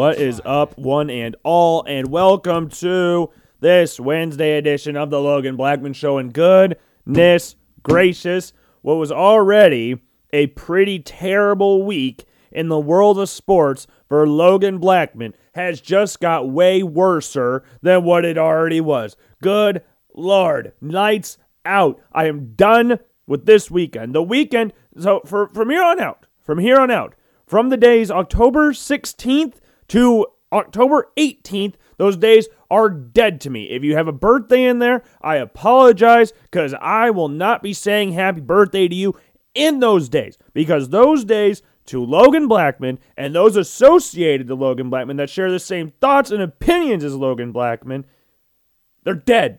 What is up, one and all, and welcome to this Wednesday edition of the Logan Blackman Show. And goodness gracious, what was already a pretty terrible week in the world of sports for Logan Blackman has just got way worser than what it already was. Good Lord, nights out. I am done with this weekend. The weekend, so for, from here on out, from here on out, from the days October 16th to October 18th, those days are dead to me. If you have a birthday in there, I apologize because I will not be saying happy birthday to you in those days because those days to Logan Blackman and those associated to Logan Blackman that share the same thoughts and opinions as Logan Blackman, they're dead.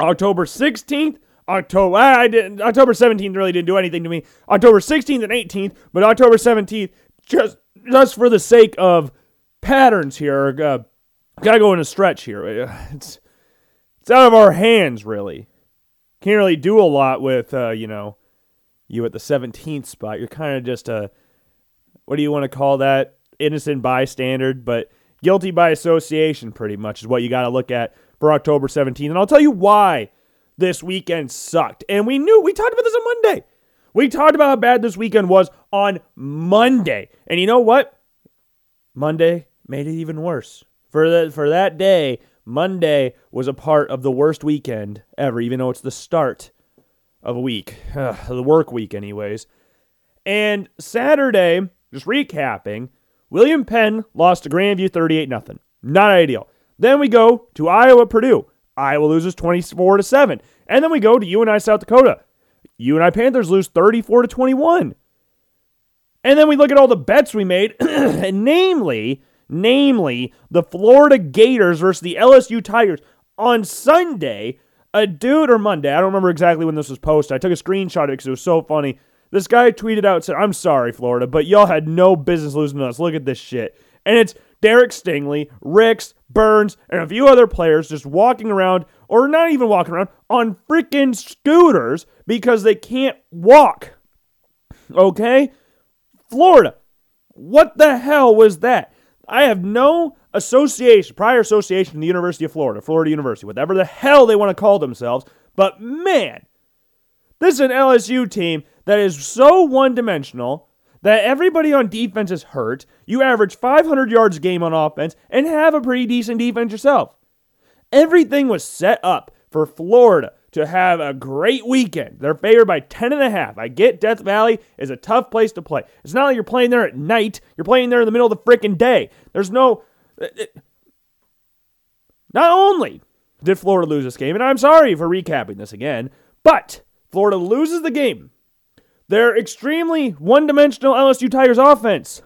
October 16th, October ah, I didn't October 17th really didn't do anything to me. October 16th and 18th, but October 17th just just for the sake of patterns here, uh, gotta go in a stretch here. It's it's out of our hands, really. Can't really do a lot with, uh, you know, you at the 17th spot. You're kind of just a, what do you want to call that? Innocent bystander, but guilty by association, pretty much, is what you got to look at for October 17th. And I'll tell you why this weekend sucked. And we knew, we talked about this on Monday. We talked about how bad this weekend was on Monday. And you know what? Monday made it even worse. For that for that day, Monday was a part of the worst weekend ever, even though it's the start of a week, Ugh, the work week, anyways. And Saturday, just recapping, William Penn lost to Grandview 38 0. Not ideal. Then we go to Iowa Purdue. Iowa loses 24 to 7. And then we go to UNI South Dakota. UNI Panthers lose 34 to 21. And then we look at all the bets we made, and namely, namely the Florida Gators versus the LSU Tigers on Sunday. A dude or Monday, I don't remember exactly when this was posted. I took a screenshot of it because it was so funny. This guy tweeted out said, "I'm sorry, Florida, but y'all had no business losing to us. Look at this shit." And it's Derek Stingley, Ricks, Burns, and a few other players just walking around, or not even walking around, on freaking scooters because they can't walk. Okay? Florida. What the hell was that? I have no association, prior association to the University of Florida, Florida University, whatever the hell they want to call themselves. But man, this is an LSU team that is so one dimensional that everybody on defense is hurt. You average 500 yards a game on offense and have a pretty decent defense yourself. Everything was set up for Florida to have a great weekend. They're favored by 10 and a half. I get Death Valley is a tough place to play. It's not like you're playing there at night. You're playing there in the middle of the freaking day. There's no uh, uh, Not only did Florida lose this game, and I'm sorry for recapping this again, but Florida loses the game. Their extremely one-dimensional LSU Tigers offense,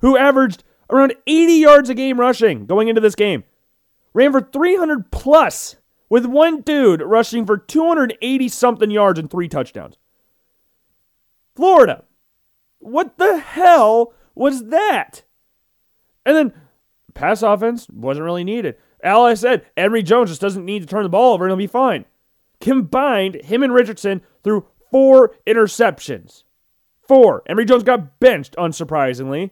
who averaged around 80 yards a game rushing going into this game, ran for 300 plus with one dude rushing for 280 something yards and three touchdowns. Florida. What the hell was that? And then pass offense wasn't really needed. Al, I said, Emory Jones just doesn't need to turn the ball over and he'll be fine. Combined, him and Richardson threw four interceptions. Four. Emory Jones got benched, unsurprisingly.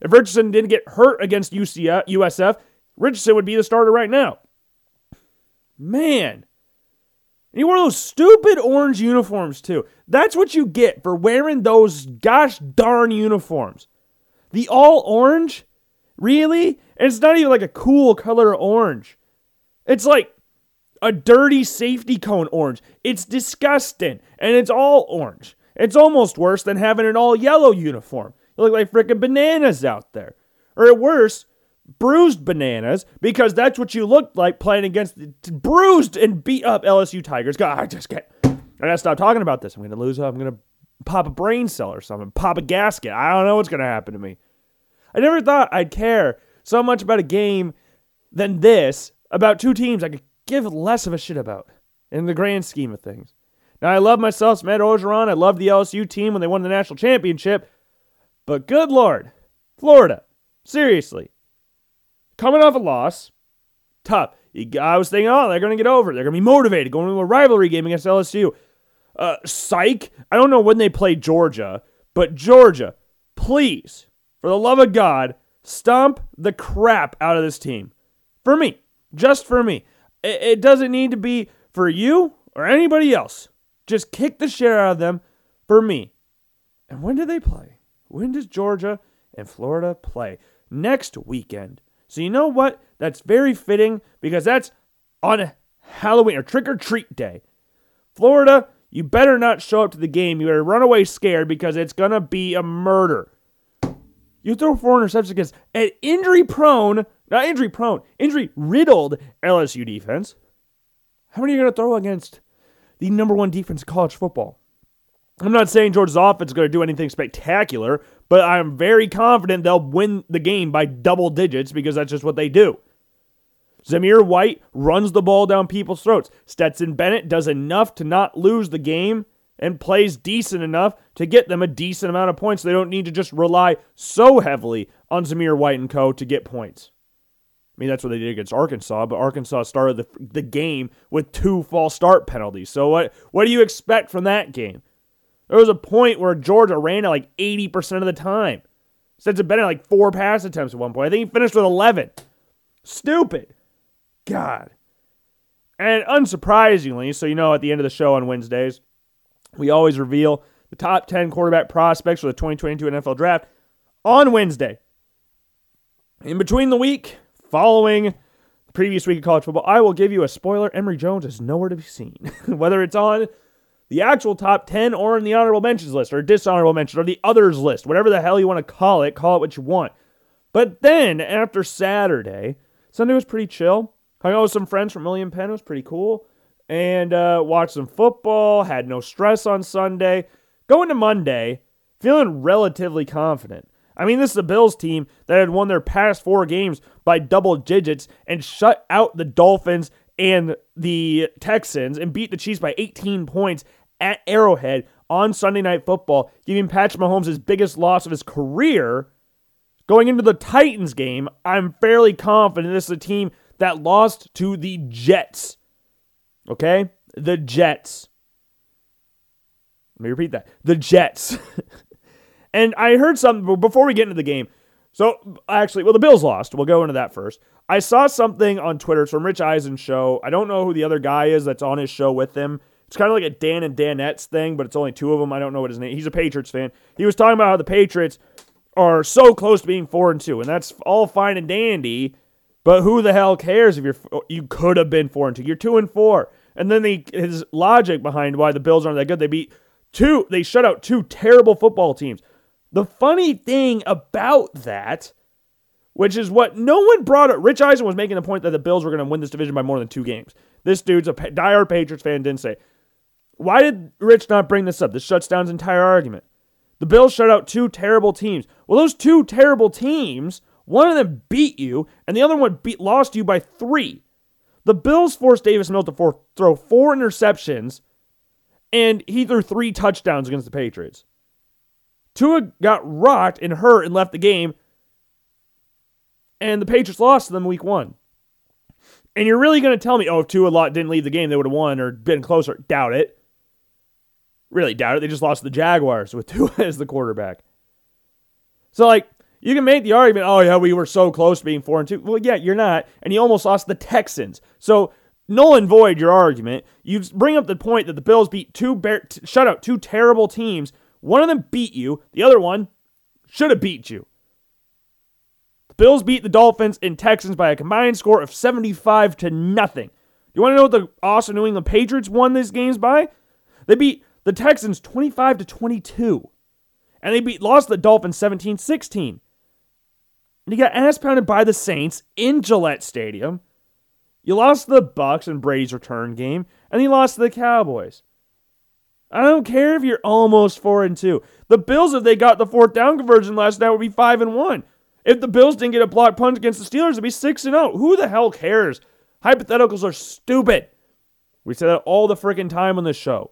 If Richardson didn't get hurt against UCF, USF, Richardson would be the starter right now. Man. And he wore those stupid orange uniforms too. That's what you get for wearing those gosh darn uniforms. The all orange? Really? And it's not even like a cool color orange. It's like a dirty safety cone orange. It's disgusting. And it's all orange. It's almost worse than having an all yellow uniform. You look like freaking bananas out there. Or at worst, bruised bananas because that's what you looked like playing against the bruised and beat up LSU Tigers. God, I just get. I gotta stop talking about this. I'm gonna lose. I'm gonna pop a brain cell or something. Pop a gasket. I don't know what's gonna happen to me. I never thought I'd care so much about a game than this about two teams I could give less of a shit about in the grand scheme of things. Now I love myself, Matt Orgeron. I love the LSU team when they won the national championship. But good lord, Florida, seriously, coming off a loss, tough. I was thinking, oh, they're going to get over. They're going to be motivated going to a rivalry game against LSU. Uh, psych. I don't know when they play Georgia, but Georgia, please, for the love of God, stomp the crap out of this team. For me, just for me. It, it doesn't need to be for you or anybody else. Just kick the shit out of them for me. And when do they play? When does Georgia and Florida play? Next weekend. So you know what? That's very fitting because that's on Halloween or trick or treat day. Florida, you better not show up to the game. You better run away scared because it's going to be a murder. You throw four interceptions against an injury prone, not injury prone, injury riddled LSU defense. How many are you going to throw against the number one defense in college football? I'm not saying Georgia's offense is going to do anything spectacular, but I'm very confident they'll win the game by double digits because that's just what they do. Zamir White runs the ball down people's throats. Stetson Bennett does enough to not lose the game and plays decent enough to get them a decent amount of points. They don't need to just rely so heavily on Zamir White and co. to get points. I mean, that's what they did against Arkansas, but Arkansas started the, the game with two false start penalties. So what what do you expect from that game? There was a point where Georgia ran it like 80% of the time. Stetson Bennett like four pass attempts at one point. I think he finished with 11. Stupid. God. And unsurprisingly, so you know, at the end of the show on Wednesdays, we always reveal the top 10 quarterback prospects for the 2022 NFL Draft on Wednesday. In between the week, following the previous week of college football, I will give you a spoiler. Emory Jones is nowhere to be seen. Whether it's on the actual top 10 or in the honorable mentions list or dishonorable mentions or the others list, whatever the hell you want to call it, call it what you want. But then after Saturday, Sunday was pretty chill. Hung out with some friends from William Penn. It was pretty cool. And uh, watched some football. Had no stress on Sunday. Going to Monday, feeling relatively confident. I mean, this is a Bills team that had won their past four games by double digits and shut out the Dolphins and the Texans and beat the Chiefs by 18 points at Arrowhead on Sunday Night Football, giving Patrick Mahomes his biggest loss of his career. Going into the Titans game, I'm fairly confident this is a team that lost to the Jets. Okay? The Jets. Let me repeat that. The Jets. and I heard something before we get into the game. So, actually, well, the Bills lost. We'll go into that first. I saw something on Twitter. It's from Rich Eisen show. I don't know who the other guy is that's on his show with him. It's kind of like a Dan and Danettes thing, but it's only two of them. I don't know what his name. He's a Patriots fan. He was talking about how the Patriots are so close to being four and two, and that's all fine and dandy. But who the hell cares if you're you could have been four and two? You're two and four. And then the his logic behind why the Bills aren't that good. They beat two. They shut out two terrible football teams. The funny thing about that, which is what no one brought up. Rich Eisen was making the point that the Bills were going to win this division by more than two games. This dude's a diehard Patriots fan. Didn't say. Why did Rich not bring this up? This shuts down his entire argument. The Bills shut out two terrible teams. Well, those two terrible teams one of them beat you, and the other one beat lost you by three. The Bills forced Davis Mills to throw four interceptions, and he threw three touchdowns against the Patriots. Tua got rocked and hurt and left the game, and the Patriots lost to them week one. And you're really going to tell me, oh, if Tua didn't leave the game, they would have won or been closer? Doubt it. Really doubt it. They just lost the Jaguars with Tua as the quarterback. So, like, you can make the argument, oh yeah, we were so close to being four and two. Well, yeah, you're not, and you almost lost the Texans. So null and void your argument. You bring up the point that the Bills beat two bear, shut out two terrible teams. One of them beat you. The other one should have beat you. The Bills beat the Dolphins and Texans by a combined score of 75 to nothing. You want to know what the awesome New England Patriots won these games by? They beat the Texans 25 to 22. And they beat lost the Dolphins 17-16. And you got ass pounded by the Saints in Gillette Stadium. You lost the Bucs in Brady's return game, and you lost to the Cowboys. I don't care if you're almost four and two. The Bills, if they got the fourth down conversion last night, would be five and one. If the Bills didn't get a block punt against the Steelers, it'd be six and zero. Oh. Who the hell cares? Hypotheticals are stupid. We say that all the freaking time on this show.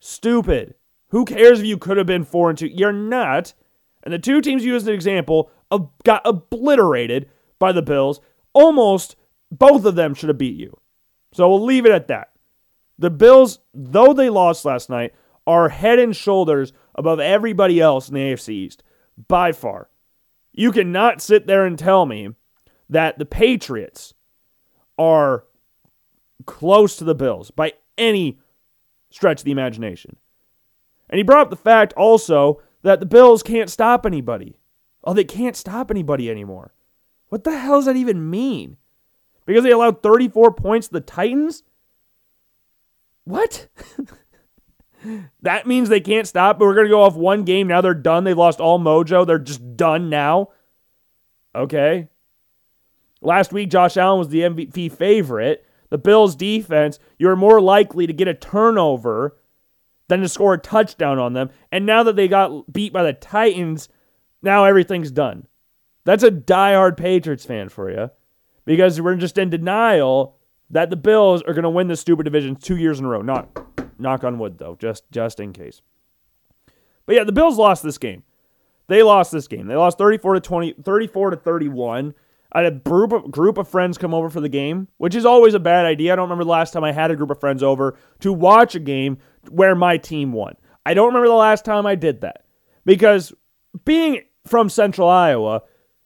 Stupid. Who cares if you could have been four and two? You're not. And the two teams you used as an example got obliterated by the Bills. Almost both of them should have beat you. So we'll leave it at that. The Bills, though they lost last night, are head and shoulders above everybody else in the AFC East by far. You cannot sit there and tell me that the Patriots are close to the Bills by any stretch the imagination. And he brought up the fact also that the Bills can't stop anybody. Oh, they can't stop anybody anymore. What the hell does that even mean? Because they allowed 34 points to the Titans? What? that means they can't stop, but we're going to go off one game. Now they're done. They lost all mojo. They're just done now. Okay. Last week, Josh Allen was the MVP favorite. The Bills' defense, you're more likely to get a turnover than to score a touchdown on them. And now that they got beat by the Titans, now everything's done. That's a diehard Patriots fan for you because we're just in denial that the Bills are going to win the stupid division two years in a row. Not knock on wood though, just just in case. But yeah, the Bills lost this game. They lost this game. They lost 34 to 20, 34 to 31. I had a group of, group of friends come over for the game, which is always a bad idea. I don't remember the last time I had a group of friends over to watch a game where my team won. I don't remember the last time I did that because being from central Iowa,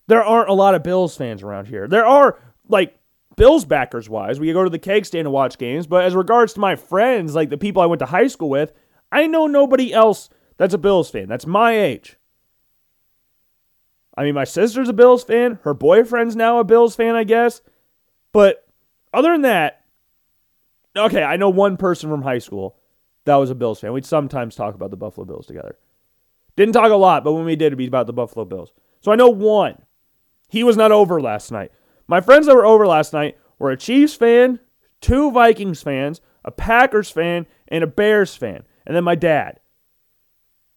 there aren't a lot of Bills fans around here. There are, like, Bills backers wise, we go to the keg stand to watch games, but as regards to my friends, like the people I went to high school with, I know nobody else that's a Bills fan. That's my age. I mean, my sister's a Bills fan. Her boyfriend's now a Bills fan, I guess. But other than that, okay, I know one person from high school that was a Bills fan. We'd sometimes talk about the Buffalo Bills together. Didn't talk a lot, but when we did, it'd be about the Buffalo Bills. So I know one. He was not over last night. My friends that were over last night were a Chiefs fan, two Vikings fans, a Packers fan, and a Bears fan, and then my dad.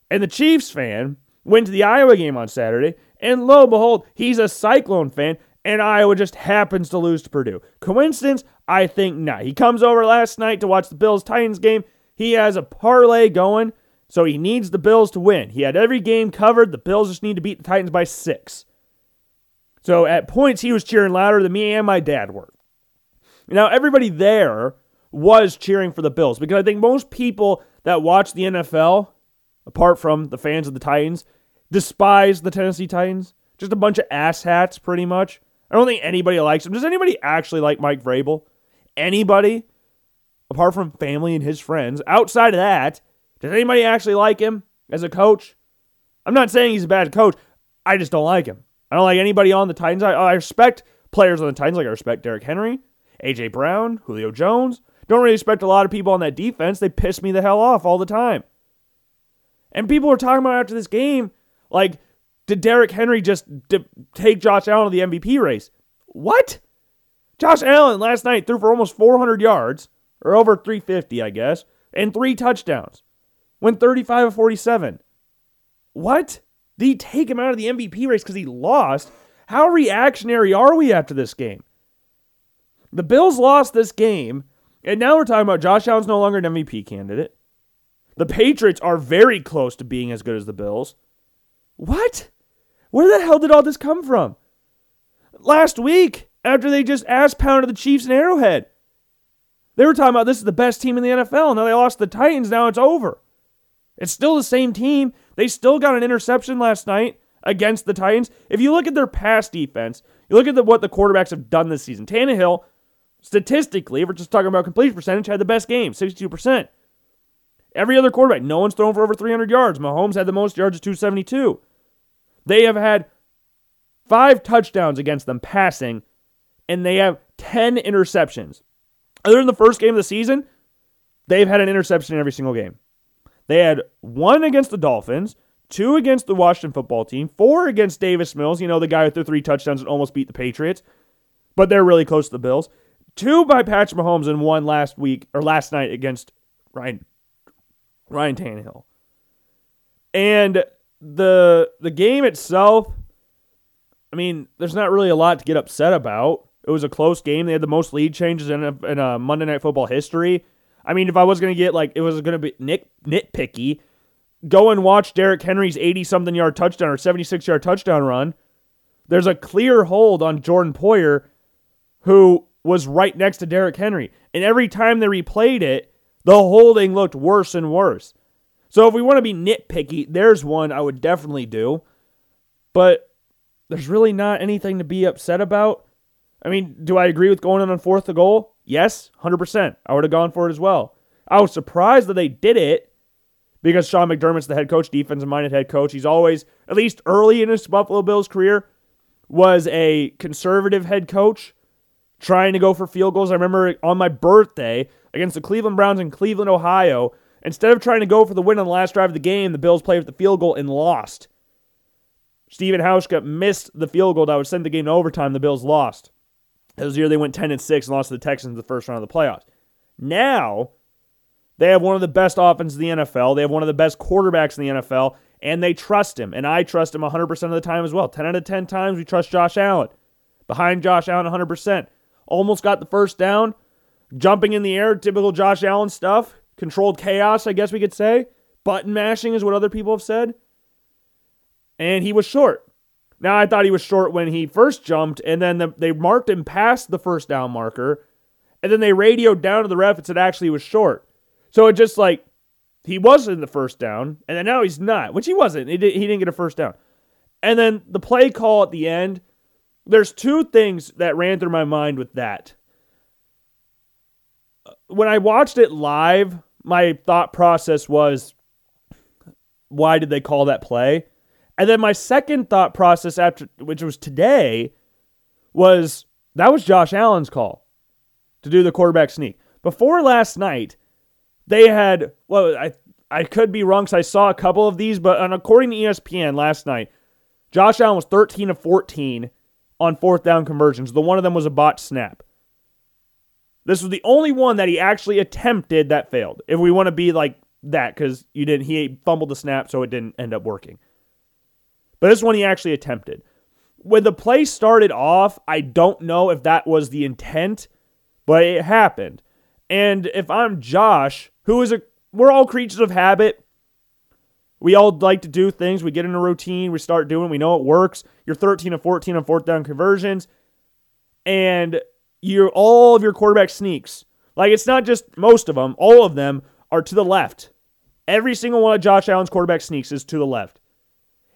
And the Chiefs fan went to the Iowa game on Saturday and lo and behold, he's a Cyclone fan, and Iowa just happens to lose to Purdue. Coincidence? I think not. He comes over last night to watch the Bills Titans game. He has a parlay going, so he needs the Bills to win. He had every game covered. The Bills just need to beat the Titans by six. So at points, he was cheering louder than me and my dad were. Now, everybody there was cheering for the Bills because I think most people that watch the NFL, apart from the fans of the Titans, despise the Tennessee Titans. Just a bunch of asshats, pretty much. I don't think anybody likes him. Does anybody actually like Mike Vrabel? Anybody? Apart from family and his friends. Outside of that, does anybody actually like him as a coach? I'm not saying he's a bad coach. I just don't like him. I don't like anybody on the Titans. I, I respect players on the Titans, like I respect Derrick Henry, AJ Brown, Julio Jones. Don't really respect a lot of people on that defense. They piss me the hell off all the time. And people are talking about after this game like, did Derrick Henry just d- take Josh Allen to the MVP race? What? Josh Allen last night threw for almost 400 yards, or over 350, I guess, and three touchdowns. Went 35 of 47. What? Did he take him out of the MVP race because he lost? How reactionary are we after this game? The Bills lost this game, and now we're talking about Josh Allen's no longer an MVP candidate. The Patriots are very close to being as good as the Bills. What? Where the hell did all this come from? Last week, after they just ass pounded the Chiefs and Arrowhead, they were talking about this is the best team in the NFL. Now they lost the Titans. Now it's over. It's still the same team. They still got an interception last night against the Titans. If you look at their pass defense, you look at the, what the quarterbacks have done this season. Tannehill, statistically, if we're just talking about completion percentage, had the best game, 62%. Every other quarterback, no one's thrown for over 300 yards. Mahomes had the most yards at 272. They have had five touchdowns against them passing, and they have 10 interceptions. Other than the first game of the season, they've had an interception in every single game. They had one against the Dolphins, two against the Washington football team, four against Davis Mills, you know, the guy with the three touchdowns and almost beat the Patriots, but they're really close to the Bills. Two by Patrick Mahomes and one last week or last night against Ryan Ryan Tannehill. And the the game itself, I mean, there's not really a lot to get upset about. It was a close game. They had the most lead changes in a, in a Monday Night Football history. I mean, if I was to get like it was to be nit, nitpicky, go and watch Derrick Henry's 80 something yard touchdown or 76 yard touchdown run. There's a clear hold on Jordan Poyer, who was right next to Derrick Henry. And every time they replayed it, the holding looked worse and worse. So if we want to be nitpicky, there's one I would definitely do. But there's really not anything to be upset about. I mean, do I agree with going in on fourth to goal? Yes, 100%. I would have gone for it as well. I was surprised that they did it because Sean McDermott's the head coach, defensive minded head coach. He's always, at least early in his Buffalo Bills career, was a conservative head coach trying to go for field goals. I remember on my birthday against the Cleveland Browns in Cleveland, Ohio, instead of trying to go for the win on the last drive of the game, the Bills played with the field goal and lost. Steven Hauschka missed the field goal that would send the game to overtime. The Bills lost. It was the year they went 10 and 6 and lost to the Texans in the first round of the playoffs. Now, they have one of the best offenses in the NFL. They have one of the best quarterbacks in the NFL, and they trust him. And I trust him 100% of the time as well. 10 out of 10 times we trust Josh Allen. Behind Josh Allen 100%. Almost got the first down. Jumping in the air, typical Josh Allen stuff. Controlled chaos, I guess we could say. Button mashing is what other people have said. And he was short. Now, I thought he was short when he first jumped, and then the, they marked him past the first down marker, and then they radioed down to the ref and said actually he was short. So it just like he was in the first down, and then now he's not, which he wasn't. He, did, he didn't get a first down. And then the play call at the end, there's two things that ran through my mind with that. When I watched it live, my thought process was, why did they call that play? And then my second thought process after which was today was that was Josh Allen's call to do the quarterback sneak. Before last night, they had well, I I could be wrong because I saw a couple of these, but according to ESPN last night, Josh Allen was 13 of 14 on fourth down conversions. The one of them was a bot snap. This was the only one that he actually attempted that failed. If we want to be like that, because you didn't, he fumbled the snap, so it didn't end up working. But this one he actually attempted. When the play started off, I don't know if that was the intent, but it happened. And if I'm Josh, who is a, we're all creatures of habit. We all like to do things. We get in a routine. We start doing. We know it works. You're 13 and 14 on fourth down conversions, and you're all of your quarterback sneaks. Like it's not just most of them. All of them are to the left. Every single one of Josh Allen's quarterback sneaks is to the left.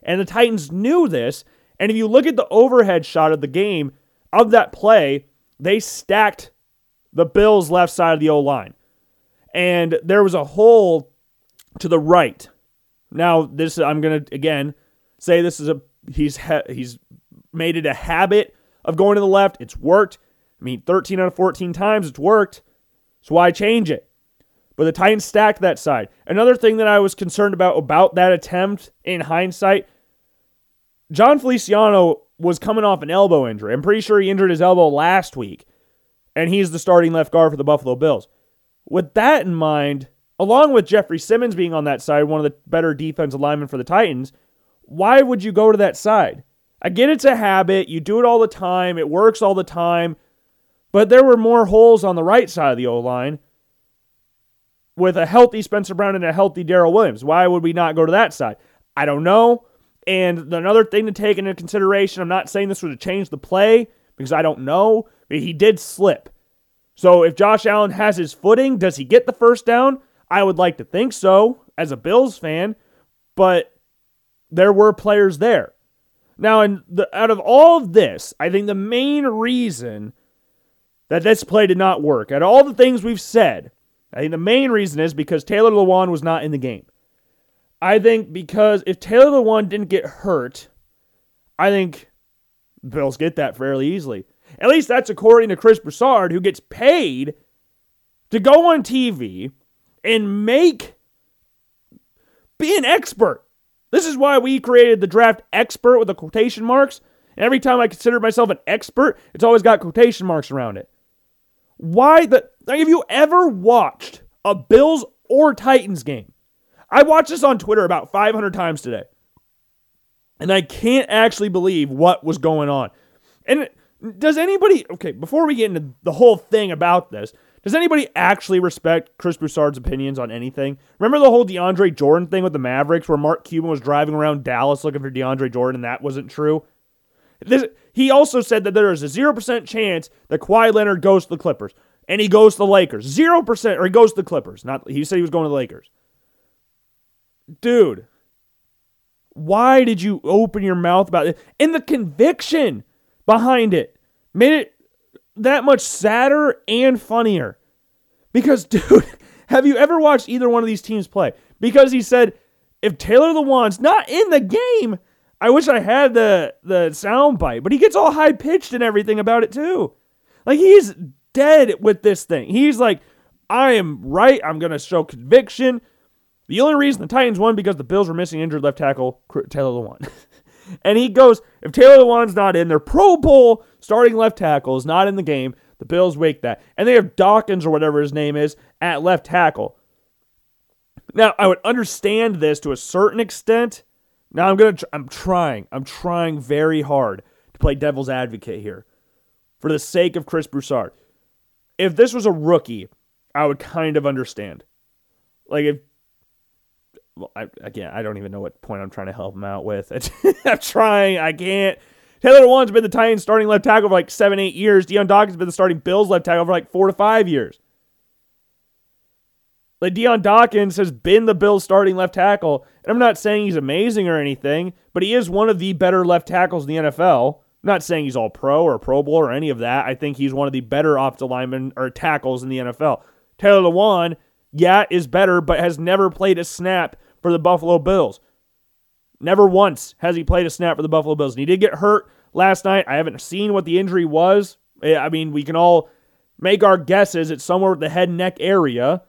And the Titans knew this. And if you look at the overhead shot of the game of that play, they stacked the Bills' left side of the O line. And there was a hole to the right. Now, this I'm going to again say this is a he's he's made it a habit of going to the left. It's worked. I mean, 13 out of 14 times it's worked. So why change it? But the Titans stacked that side. Another thing that I was concerned about about that attempt in hindsight Jon Feliciano was coming off an elbow injury. I'm pretty sure he injured his elbow last week, and he's the starting left guard for the Buffalo Bills. With that in mind, along with Jeffrey Simmons being on that side, one of the better defensive linemen for the Titans, why would you go to that side? I get it's a habit. You do it all the time. It works all the time. But there were more holes on the right side of the O line with a healthy Spencer Brown and a healthy Daryl Williams. Why would we not go to that side? I don't know. And another thing to take into consideration, I'm not saying this would have changed the play because I don't know, but he did slip. So if Josh Allen has his footing, does he get the first down? I would like to think so as a Bills fan, but there were players there. Now, in the, out of all of this, I think the main reason that this play did not work, of all the things we've said, I think the main reason is because Taylor Lewan was not in the game. I think because if Taylor Lewan didn't get hurt, I think Bills get that fairly easily. At least that's according to Chris Broussard, who gets paid to go on TV and make be an expert. This is why we created the draft expert with the quotation marks. And every time I consider myself an expert, it's always got quotation marks around it. Why the like have you ever watched a Bills or Titans game I watched this on Twitter about 500 times today. And I can't actually believe what was going on. And does anybody, okay, before we get into the whole thing about this, does anybody actually respect Chris Broussard's opinions on anything? Remember the whole DeAndre Jordan thing with the Mavericks where Mark Cuban was driving around Dallas looking for DeAndre Jordan and that wasn't true? This, he also said that there is a 0% chance that Kawhi Leonard goes to the Clippers and he goes to the Lakers. 0%, or he goes to the Clippers. Not He said he was going to the Lakers dude, why did you open your mouth about it? And the conviction behind it made it that much sadder and funnier. Because, dude, have you ever watched either one of these teams play? Because he said, if Taylor Lewan's not in the game, I wish I had the the sound bite, but he gets all high pitched and everything about it too. Like he's dead with this thing. He's like, I am right. I'm gonna show conviction. The only reason the Titans won because the Bills were missing injured left tackle Taylor Lewan. and he goes, if Taylor Lewan's not in, their Pro Bowl starting left tackle is not in the game. The Bills wake that. And they have Dawkins or whatever his name is at left tackle. Now, I would understand this to a certain extent. Now I'm going to I'm trying. I'm trying very hard to play devil's advocate here for the sake of Chris Broussard. If this was a rookie, I would kind of understand. Like if well, I, again, I don't even know what point I'm trying to help him out with. I'm trying. I can't. Taylor Lewan's been the Titans starting left tackle for like seven, eight years. Dion Dawkins has been the starting Bills left tackle for like four to five years. Like Dion Dawkins has been the Bills starting left tackle. And I'm not saying he's amazing or anything, but he is one of the better left tackles in the NFL. I'm not saying he's all pro or pro bowl or any of that. I think he's one of the better offensive linemen or tackles in the NFL. Taylor Lewan, yeah, is better, but has never played a snap for the Buffalo Bills. Never once has he played a snap for the Buffalo Bills. And he did get hurt last night. I haven't seen what the injury was. I mean, we can all make our guesses. It's somewhere with the head and neck area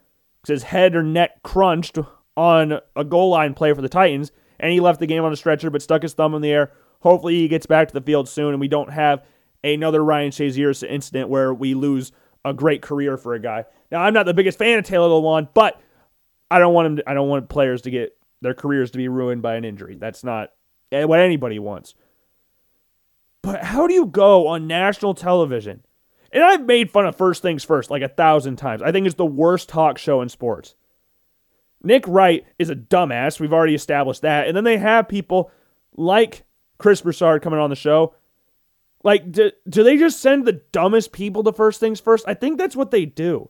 his head or neck crunched on a goal line play for the Titans, and he left the game on a stretcher but stuck his thumb in the air. Hopefully, he gets back to the field soon, and we don't have another Ryan Shazier incident where we lose a great career for a guy. Now, I'm not the biggest fan of Taylor Lewan, but I don't want him. To, I don't want players to get their careers to be ruined by an injury. That's not what anybody wants. But how do you go on national television? And I've made fun of First Things First like a thousand times. I think it's the worst talk show in sports. Nick Wright is a dumbass. We've already established that. And then they have people like Chris Broussard coming on the show. Like, do, do they just send the dumbest people to First Things First? I think that's what they do.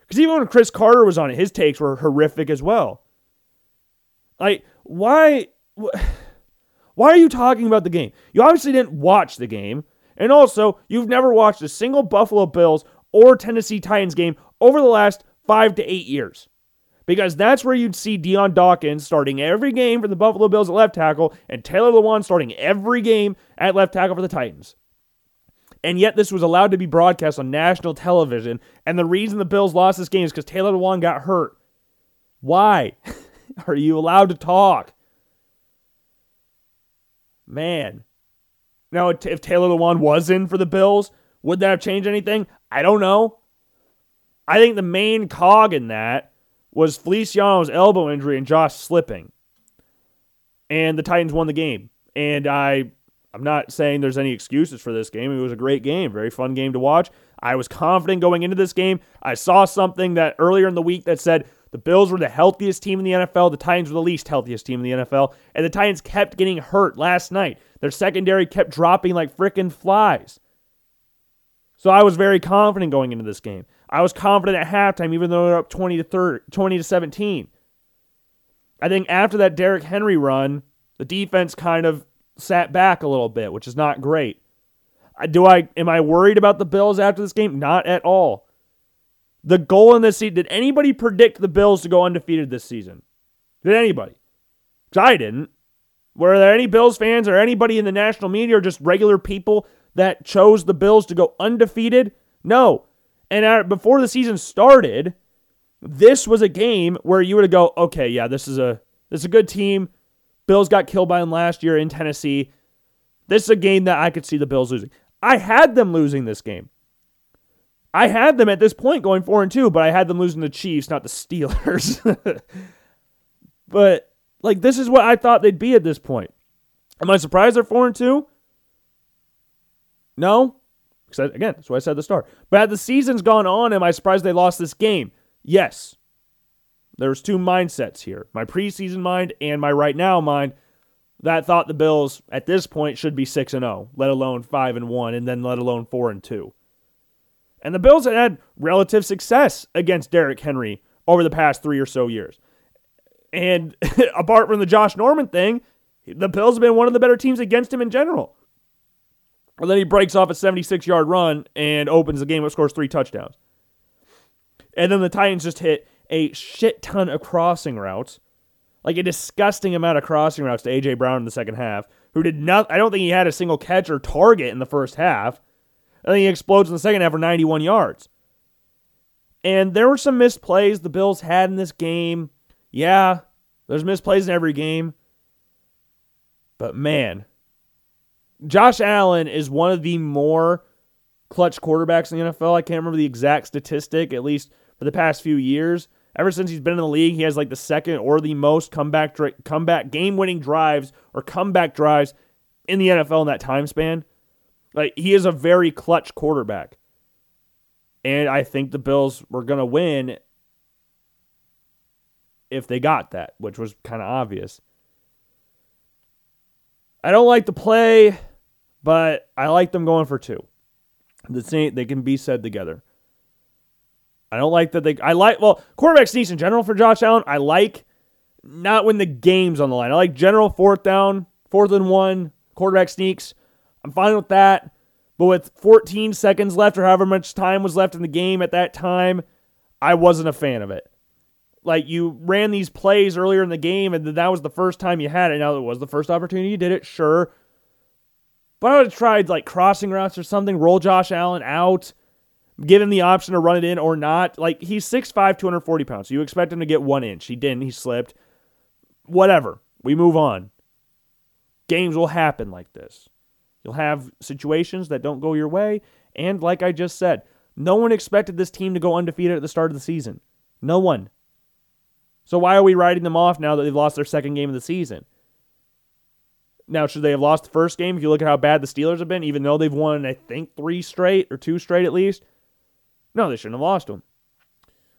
Because even when Cris Carter was on it, his takes were horrific as well. Like, why? Why are you talking about the game? You obviously didn't watch the game. And also, you've never watched a single Buffalo Bills or Tennessee Titans game over the last five to eight years. Because that's where you'd see Dion Dawkins starting every game for the Buffalo Bills at left tackle and Taylor Lewan starting every game at left tackle for the Titans. And yet, this was allowed to be broadcast on national television. And the reason the Bills lost this game is because Taylor Lewan got hurt. Why are you allowed to talk? Man. Now, if Taylor Lewan was in for the Bills, would that have changed anything? I don't know. I think the main cog in that was Feliciano's elbow injury and Josh slipping. And the Titans won the game. And I I'm not saying there's any excuses for this game. It was a great game, very fun game to watch. I was confident going into this game. I saw something that earlier in the week that said the Bills were the healthiest team in the NFL, the Titans were the least healthiest team in the NFL, and the Titans kept getting hurt last night. Their secondary kept dropping like freaking flies. So I was very confident going into this game. I was confident at halftime, even though they're up 20 to 30, 20 to 17. I think after that Derrick Henry run, the defense kind of sat back a little bit, which is not great. Do I am I worried about the Bills after this game? Not at all. The goal in this season, did anybody predict the Bills to go undefeated this season? Did anybody? I didn't. Were there any Bills fans or anybody in the national media or just regular people that chose the Bills to go undefeated? No. And before the season started, this was a game where you would go, okay, yeah, this is a this is a good team. Bills got killed by them last year in Tennessee. This is a game that I could see the Bills losing. I had them losing this game. I had them at this point going 4 and 2, but I had them losing the Chiefs, not the Steelers. but like this is what I thought they'd be at this point. Am I surprised they're 4 and 2? No. Because again, that's what I said at the start. But as the season's gone on, am I surprised they lost this game? Yes. There's two mindsets here my preseason mind and my right now mind that thought the Bills at this point should be 6 and 0, let alone 5 and 1 and then let alone 4 and 2. And the Bills had had relative success against Derrick Henry over the past 3 or so years. And apart from the Josh Norman thing, The Bills have been one of the better teams against him in general. And then he breaks off a 76 yard run and opens the game, which scores three touchdowns. And then the Titans just hit a shit ton of crossing routes, like a disgusting amount of crossing routes to A.J. Brown in the second half, who did not, I don't think he had a single catch or target in the first half. And then he explodes in the second half for 91 yards. And there were some misplays the Bills had in this game. Yeah, there's misplays in every game. But man, Josh Allen is one of the more clutch quarterbacks in the NFL. I can't remember the exact statistic, at least for the past few years. Ever since he's been in the league, he has like the second or the most comeback comeback game-winning drives or comeback drives in the NFL in that time span. Like he is a very clutch quarterback. And I think the Bills were going to win if they got that, which was kind of obvious. I don't like the play, but I like them going for two. The same, they can be said together. I don't like that they. I like well quarterback sneaks in general for Josh Allen. I like not when the game's on the line. I like general fourth down, fourth and one quarterback sneaks. I'm fine with that. But with 14 seconds left or however much time was left in the game at that time, I wasn't a fan of it. Like you ran these plays earlier in the game, and that was the first time you had it. Now it was the first opportunity you did it, sure. But I would have tried like crossing routes or something, roll Josh Allen out, give him the option to run it in or not. Like he's 6'5, 240 pounds. So you expect him to get one inch. He didn't, he slipped. Whatever. We move on. Games will happen like this. You'll have situations that don't go your way. And like I just said, no one expected this team to go undefeated at the start of the season. No one. So why are we writing them off now that they've lost their second game of the season? Now, should they have lost the first game? If you look at how bad the Steelers have been, even though they've won, I think, three straight or two straight at least, no, they shouldn't have lost them.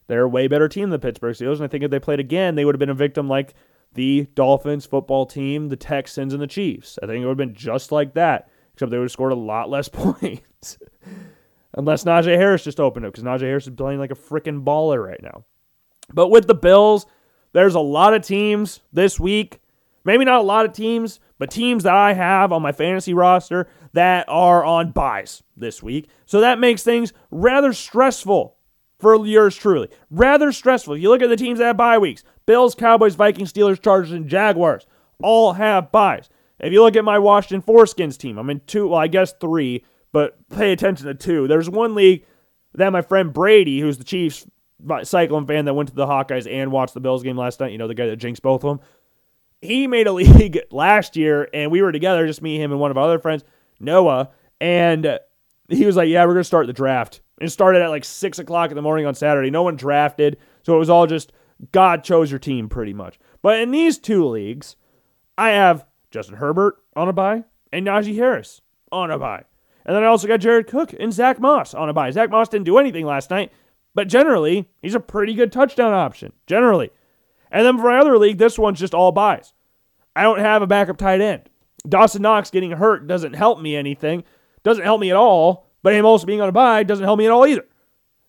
They're a way better team than the Pittsburgh Steelers, and I think if they played again, they would have been a victim like the Dolphins football team, the Texans, and the Chiefs. I think it would have been just like that except they would have scored a lot less points. Unless Najee Harris just opened up, because Najee Harris is playing like a freaking baller right now. But with the Bills, there's a lot of teams this week. Maybe not a lot of teams, but teams that I have on my fantasy roster that are on buys this week. So that makes things rather stressful for yours truly. Rather stressful. You look at the teams that have bye weeks Bills, Cowboys, Vikings, Steelers, Chargers, and Jaguars all have buys. If you look at my Washington Foreskins team, I'm in two, well, I guess three, but pay attention to two. There's one league that my friend Brady, who's the Chiefs Cyclone fan that went to the Hawkeyes and watched the Bills game last night, you know, the guy that jinxed both of them. He made a league last year, and we were together, just me, him, and one of our other friends, Noah. And he was like, Yeah, we're going to start the draft. And started at like 6 o'clock in the morning on Saturday. No one drafted. So it was all just God chose your team pretty much. But in these two leagues, I have Justin Herbert on a buy, and Najee Harris on a buy. And then I also got Jared Cook and Zach Moss on a buy. Zach Moss didn't do anything last night, but generally, he's a pretty good touchdown option. Generally. And then for my other league, this one's just all buys. I don't have a backup tight end. Dawson Knox getting hurt doesn't help me anything. Doesn't help me at all. But him also being on a buy doesn't help me at all either.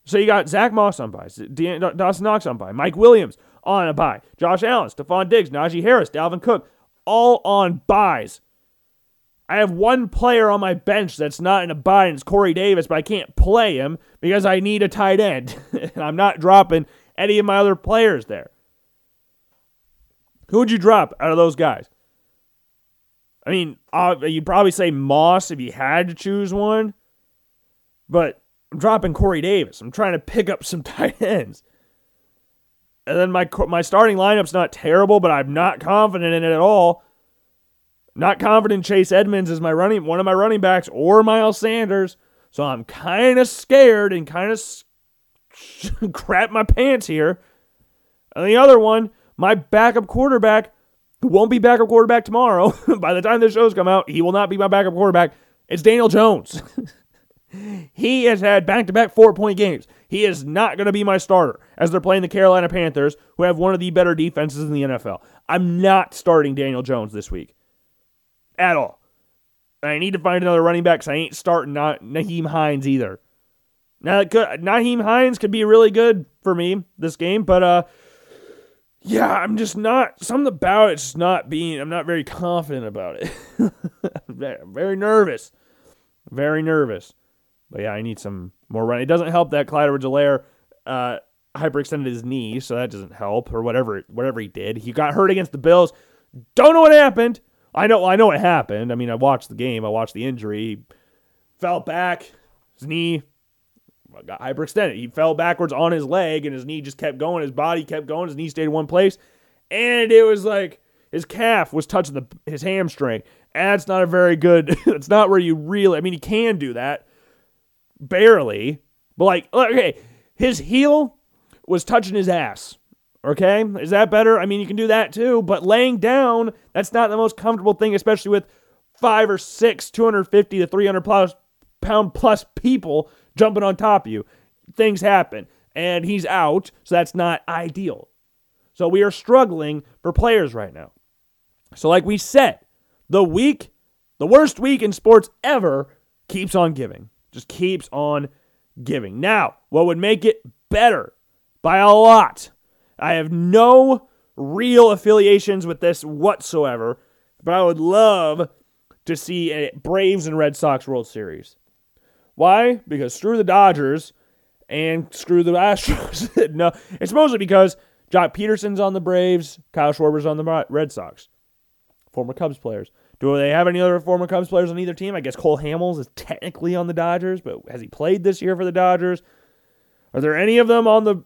So you got Zach Moss on buy, Dawson Knox on buy, Mike Williams on a buy, Josh Allen, Stefon Diggs, Najee Harris, Dalvin Cook all on buys. I have one player on my bench that's not in a buy, and it's Corey Davis, but I can't play him because I need a tight end. and I'm not dropping any of my other players there. Who would you drop out of those guys? I mean, you'd probably say Moss if you had to choose one, but I'm dropping Corey Davis. I'm trying to pick up some tight ends. And then my my starting lineup's not terrible, but I'm not confident in it at all. Not confident Chase Edmonds is my running one of my running backs or Miles Sanders. So I'm kind of scared and kind of crap my pants here. And the other one, my backup quarterback, who won't be backup quarterback tomorrow. By the time the shows come out, he will not be my backup quarterback. It's Daniel Jones. he has had back to back four point games. He is not going to be my starter as they're playing the Carolina Panthers, who have one of the better defenses in the NFL. I'm not starting Daniel Jones this week at all. I need to find another running back because I ain't starting not Nyheim Hines either. Now, could, Nyheim Hines could be really good for me this game, but uh, yeah, I'm just not something about it's not being. I'm not very confident about it. I'm very nervous, very nervous. But yeah, I need some more run. It doesn't help that Clyde Edwards-Helaire uh, hyperextended his knee, so that doesn't help, or whatever whatever he did. He got hurt against the Bills. Don't know what happened. I know I know what happened. I mean, I watched the game. I watched the injury. He fell back, his knee got hyperextended. He fell backwards on his leg, and his knee just kept going. His body kept going. His knee stayed in one place, and it was like his calf was touching the his hamstring. That's not a very good. It's not where you really. I mean, he can do that, barely, but like oh, okay, his heel was touching his ass. Okay, is that better? I mean, you can do that too, but laying down, that's not the most comfortable thing, especially with five or six, 250 to 300 plus pound plus people jumping on top of you. Things happen, and he's out, so that's not ideal. So we are struggling for players right now. So, like we said, the week, the worst week in sports ever, keeps on giving. Just keeps on giving. Now, what would make it better by a lot? I have no real affiliations with this whatsoever, but I would love to see a Braves and Red Sox World Series. Why? Because screw the Dodgers and screw the Astros. no, it's mostly because Joc Pederson's on the Braves, Kyle Schwarber's on the Red Sox, former Cubs players. Do they have any other former Cubs players on either team? I guess Cole Hamels is technically on the Dodgers, but has he played this year for the Dodgers? Are there any of them on the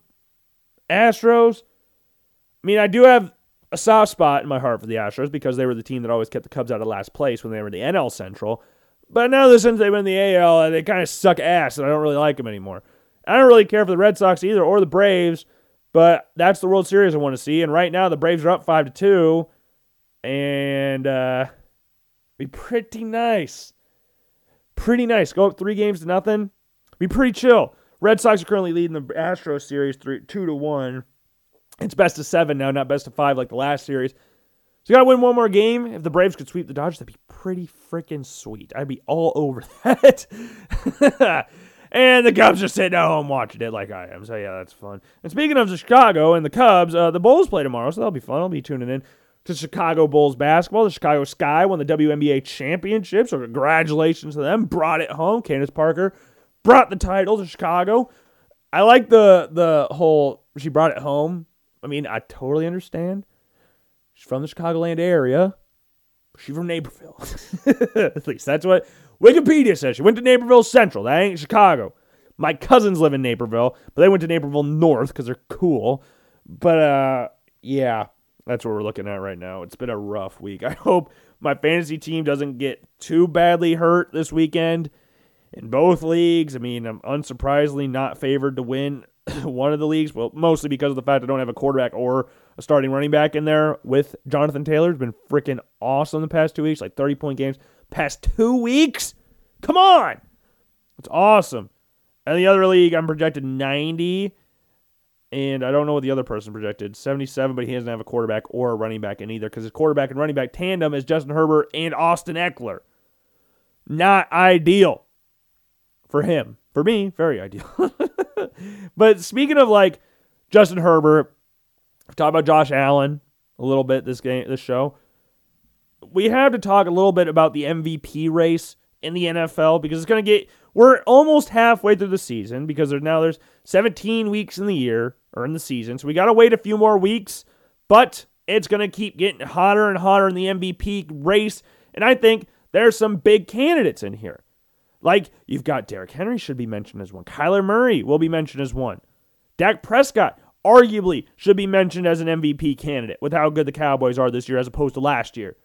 Astros? I mean, I do have a soft spot in my heart for the Astros because they were the team that always kept the Cubs out of last place when they were the NL Central. But now that since they've been in the AL, they kind of suck ass, and I don't really like them anymore. I don't really care for the Red Sox either or the Braves, but that's the World Series I want to see. And right now, the Braves are up five to two, and uh, be pretty nice, pretty nice. Go up three games to nothing, be pretty chill. Red Sox are currently leading the Astros series three two to one. It's best of seven now, not best of five like the last series. So you got to win one more game. If the Braves could sweep the Dodgers, that'd be pretty freaking sweet. I'd be all over that. and the Cubs are sitting at home watching it like I am. So yeah, that's fun. And speaking of Chicago and the Cubs, uh, the Bulls play tomorrow, so that'll be fun. I'll be tuning in to Chicago Bulls basketball. The Chicago Sky won the WNBA championship, so congratulations to them. Brought it home. Candace Parker brought the title to Chicago. I like the the whole she brought it home. I mean, I totally understand. She's from the Chicagoland area. She's from Naperville. At least that's what Wikipedia says. She went to Naperville Central. That ain't Chicago. My cousins live in Naperville, but they went to Naperville North because they're cool. But uh, yeah, that's what we're looking at right now. It's been a rough week. I hope my fantasy team doesn't get too badly hurt this weekend in both leagues. I mean, I'm unsurprisingly not favored to win one of the leagues. Well, mostly because of the fact I don't have a quarterback or a starting running back in there with Jonathan Taylor. Has been freaking awesome the past two weeks, like 30 point games. Past two weeks? Come on. It's awesome. And the other league, I'm projected 90. And I don't know what the other person projected 77, but he doesn't have a quarterback or a running back in either because his quarterback and running back tandem is Justin Herbert and Austin Ekeler. Not ideal for him. For me, very ideal. but speaking of like Justin Herbert, talk about Josh Allen a little bit this game, this show. We have to talk a little bit about the MVP race in the NFL because it's going to get. We're almost halfway through the season because there's now there's 17 weeks in the year or in the season, so we got to wait a few more weeks. But it's going to keep getting hotter and hotter in the MVP race, and I think there's some big candidates in here. Like you've got Derrick Henry should be mentioned as one. Kyler Murray will be mentioned as one. Dak Prescott arguably should be mentioned as an MVP candidate with how good the Cowboys are this year as opposed to last year.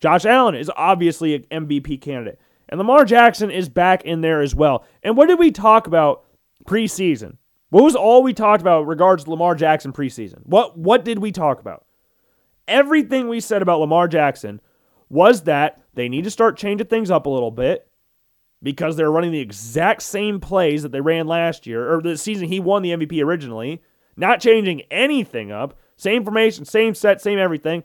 Josh Allen is obviously an MVP candidate. And Lamar Jackson is back in there as well. And what did we talk about preseason? What was all we talked about regards to Lamar Jackson preseason? What what did we talk about? Everything we said about Lamar Jackson was that they need to start changing things up a little bit because they're running the exact same plays that they ran last year or the season he won the MVP originally, not changing anything up, same formation, same set, same everything.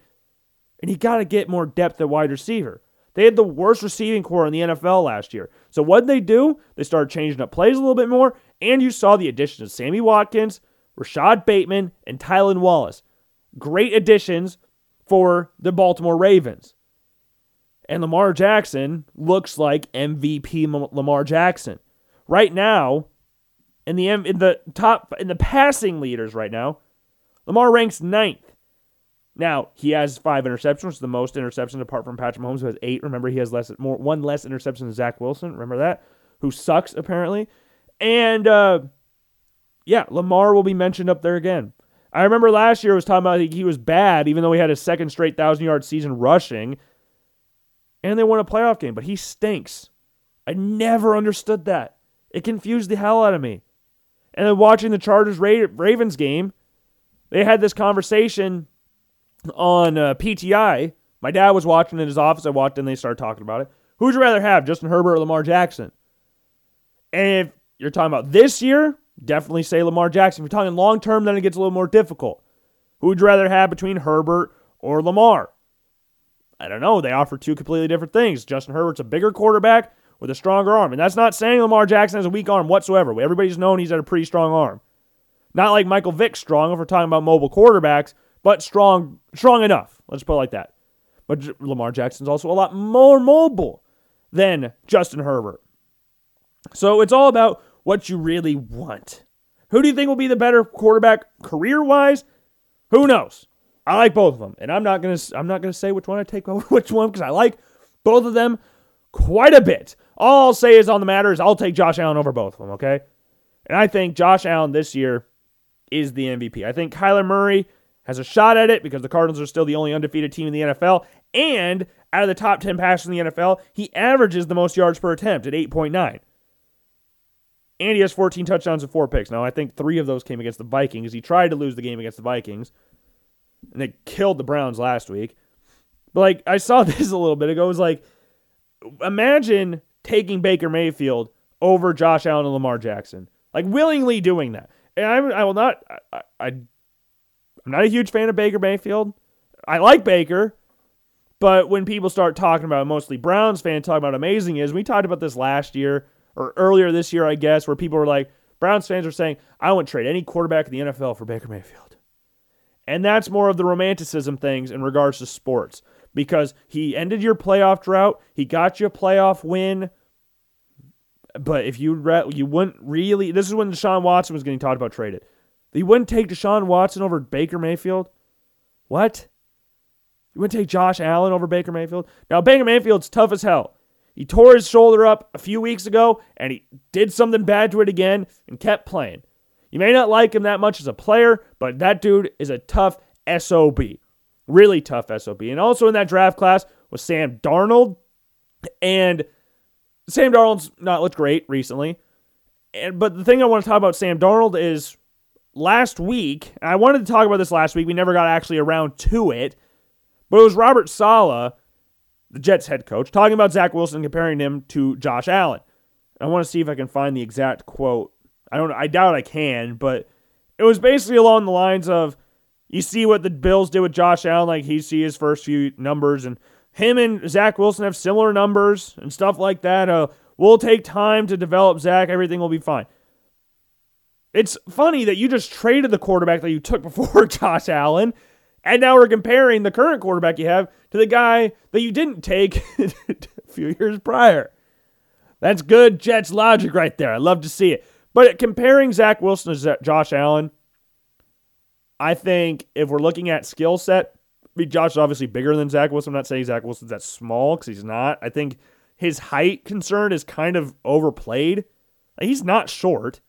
And you got to get more depth at wide receiver. They had the worst receiving core in the NFL last year. So what did they do? They started changing up plays a little bit more, and you saw the addition of Sammy Watkins, Rashod Bateman, and Tylan Wallace. great additions for the Baltimore Ravens. And Lamar Jackson looks like MVP Lamar Jackson. Right now, in the in the top in the passing leaders right now, Lamar ranks ninth. Now he has five interceptions, which is the most interceptions apart from Patrick Mahomes, who has eight. Remember, he has less more one less interception than Zach Wilson. Remember that, who sucks apparently, and uh, yeah, Lamar will be mentioned up there again. I remember last year I was talking about he was bad, even though he had a second straight thousand yard season rushing, and they won a playoff game. But he stinks. I never understood that. It confused the hell out of me. And then watching the Chargers Ravens game, they had this conversation on uh, PTI. My dad was watching in his office. I walked in, they started talking about it. Who would you rather have, Justin Herbert or Lamar Jackson? And if you're talking about this year, definitely say Lamar Jackson. If you're talking long term, then it gets a little more difficult. Who would you rather have between Herbert or Lamar? I don't know. They offer two completely different things. Justin Herbert's a bigger quarterback with a stronger arm. And that's not saying Lamar Jackson has a weak arm whatsoever. Everybody's known he's got a pretty strong arm. Not like Michael Vick strong if we're talking about mobile quarterbacks, but strong strong enough. Let's put it like that. But Lamar Jackson's also a lot more mobile than Justin Herbert. So it's all about what you really want. Who do you think will be the better quarterback career wise? Who knows? I like both of them, and I'm not gonna I'm not gonna say which one I take over which one because I like both of them quite a bit. All I'll say is on the matter is I'll take Josh Allen over both of them. Okay, and I think Josh Allen this year is the MVP. I think Kyler Murray has a shot at it because the Cardinals are still the only undefeated team in the NFL, and out of the top 10 passers in the NFL, he averages the most yards per attempt at 8.9. And he has 14 touchdowns and four picks. Now, I think three of those came against the Vikings. He tried to lose the game against the Vikings, and they killed the Browns last week. But, like, I saw this a little bit ago. It was like, imagine taking Baker Mayfield over Josh Allen and Lamar Jackson. Like, willingly doing that. And I'm, I will not, I, I, I'm not a huge fan of Baker Mayfield. I like Baker, but when people start talking about mostly Browns fans talking about amazing is, we talked about this last year or earlier this year, I guess, where people were like, Browns fans are saying, I wouldn't trade any quarterback in the NFL for Baker Mayfield. And that's more of the romanticism things in regards to sports because he ended your playoff drought, he got you a playoff win. But if you re- you wouldn't really, this is when Deshaun Watson was getting talked about traded. You wouldn't take Deshaun Watson over Baker Mayfield. What? You wouldn't take Josh Allen over Baker Mayfield? Now Baker Mayfield's tough as hell. He tore his shoulder up a few weeks ago and he did something bad to it again and kept playing. You may not like him that much as a player, but that dude is a tough SOB. Really tough SOB. And also in that draft class was Sam Darnold. And Sam Darnold's not looked great recently. And but the thing I want to talk about Sam Darnold is last week, I wanted to talk about this last week. We never got actually around to it. But it was Robert Saleh the Jets head coach, talking about Zach Wilson, comparing him to Josh Allen. I want to see if I can find the exact quote. I don't. I doubt I can, but it was basically along the lines of, you see what the Bills did with Josh Allen, like he see his first few numbers, and him and Zach Wilson have similar numbers and stuff like that. Uh, we'll take time to develop Zach. Everything will be fine. It's funny that you just traded the quarterback that you took before Josh Allen and now we're comparing the current quarterback you have to the guy that you didn't take a few years prior. That's good Jets logic right there. I love to see it. But comparing Zach Wilson to Josh Allen, I think if we're looking at skill set, I mean, Josh is obviously bigger than Zach Wilson. I'm not saying Zach Wilson's that small because he's not. I think his height concern is kind of overplayed. He's not short.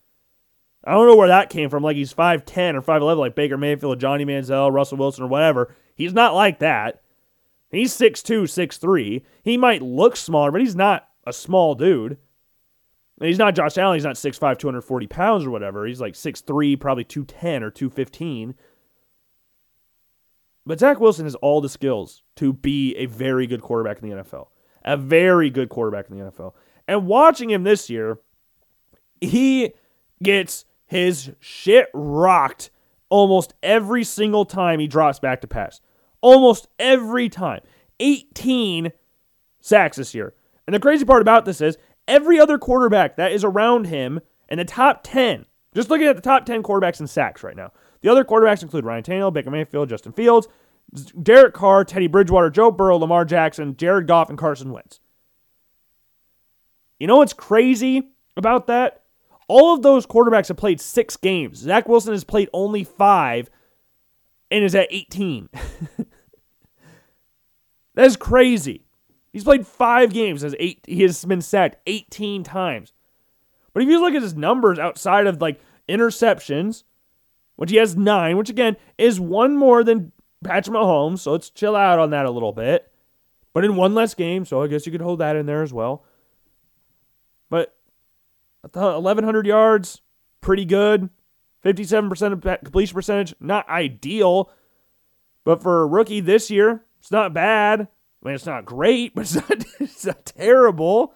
I don't know where that came from. Like he's 5'10 or 5'11, like Baker Mayfield, or Johnny Manziel, Russell Wilson, or whatever. He's not like that. He's 6'2, 6'3. He might look smaller, but he's not a small dude. And he's not Josh Allen. He's not 6'5, 240 pounds or whatever. He's like 6'3, probably 210 or 215. But Zach Wilson has all the skills to be a very good quarterback in the NFL. A very good quarterback in the NFL. And watching him this year, he gets his shit rocked almost every single time he drops back to pass. Almost every time. 18 sacks this year. And the crazy part about this is every other quarterback that is around him in the top 10, Just looking at the top 10 quarterbacks in sacks right now. The other quarterbacks include Ryan Tannehill, Baker Mayfield, Justin Fields, Derek Carr, Teddy Bridgewater, Joe Burrow, Lamar Jackson, Jared Goff, and Carson Wentz. You know what's crazy about that? All of those quarterbacks have played six games. Zach Wilson has played only five and is at 18. that is crazy. He's played five games. Has eight. He has been sacked 18 times. But if you look at his numbers outside of like interceptions, which he has nine, which again is one more than Patrick Mahomes, so let's chill out on that a little bit. But in one less game, so I guess you could hold that in there as well. But 1,100 yards, pretty good. 57% completion percentage, not ideal. But for a rookie this year, it's not bad. I mean, it's not great, but it's not, it's not terrible.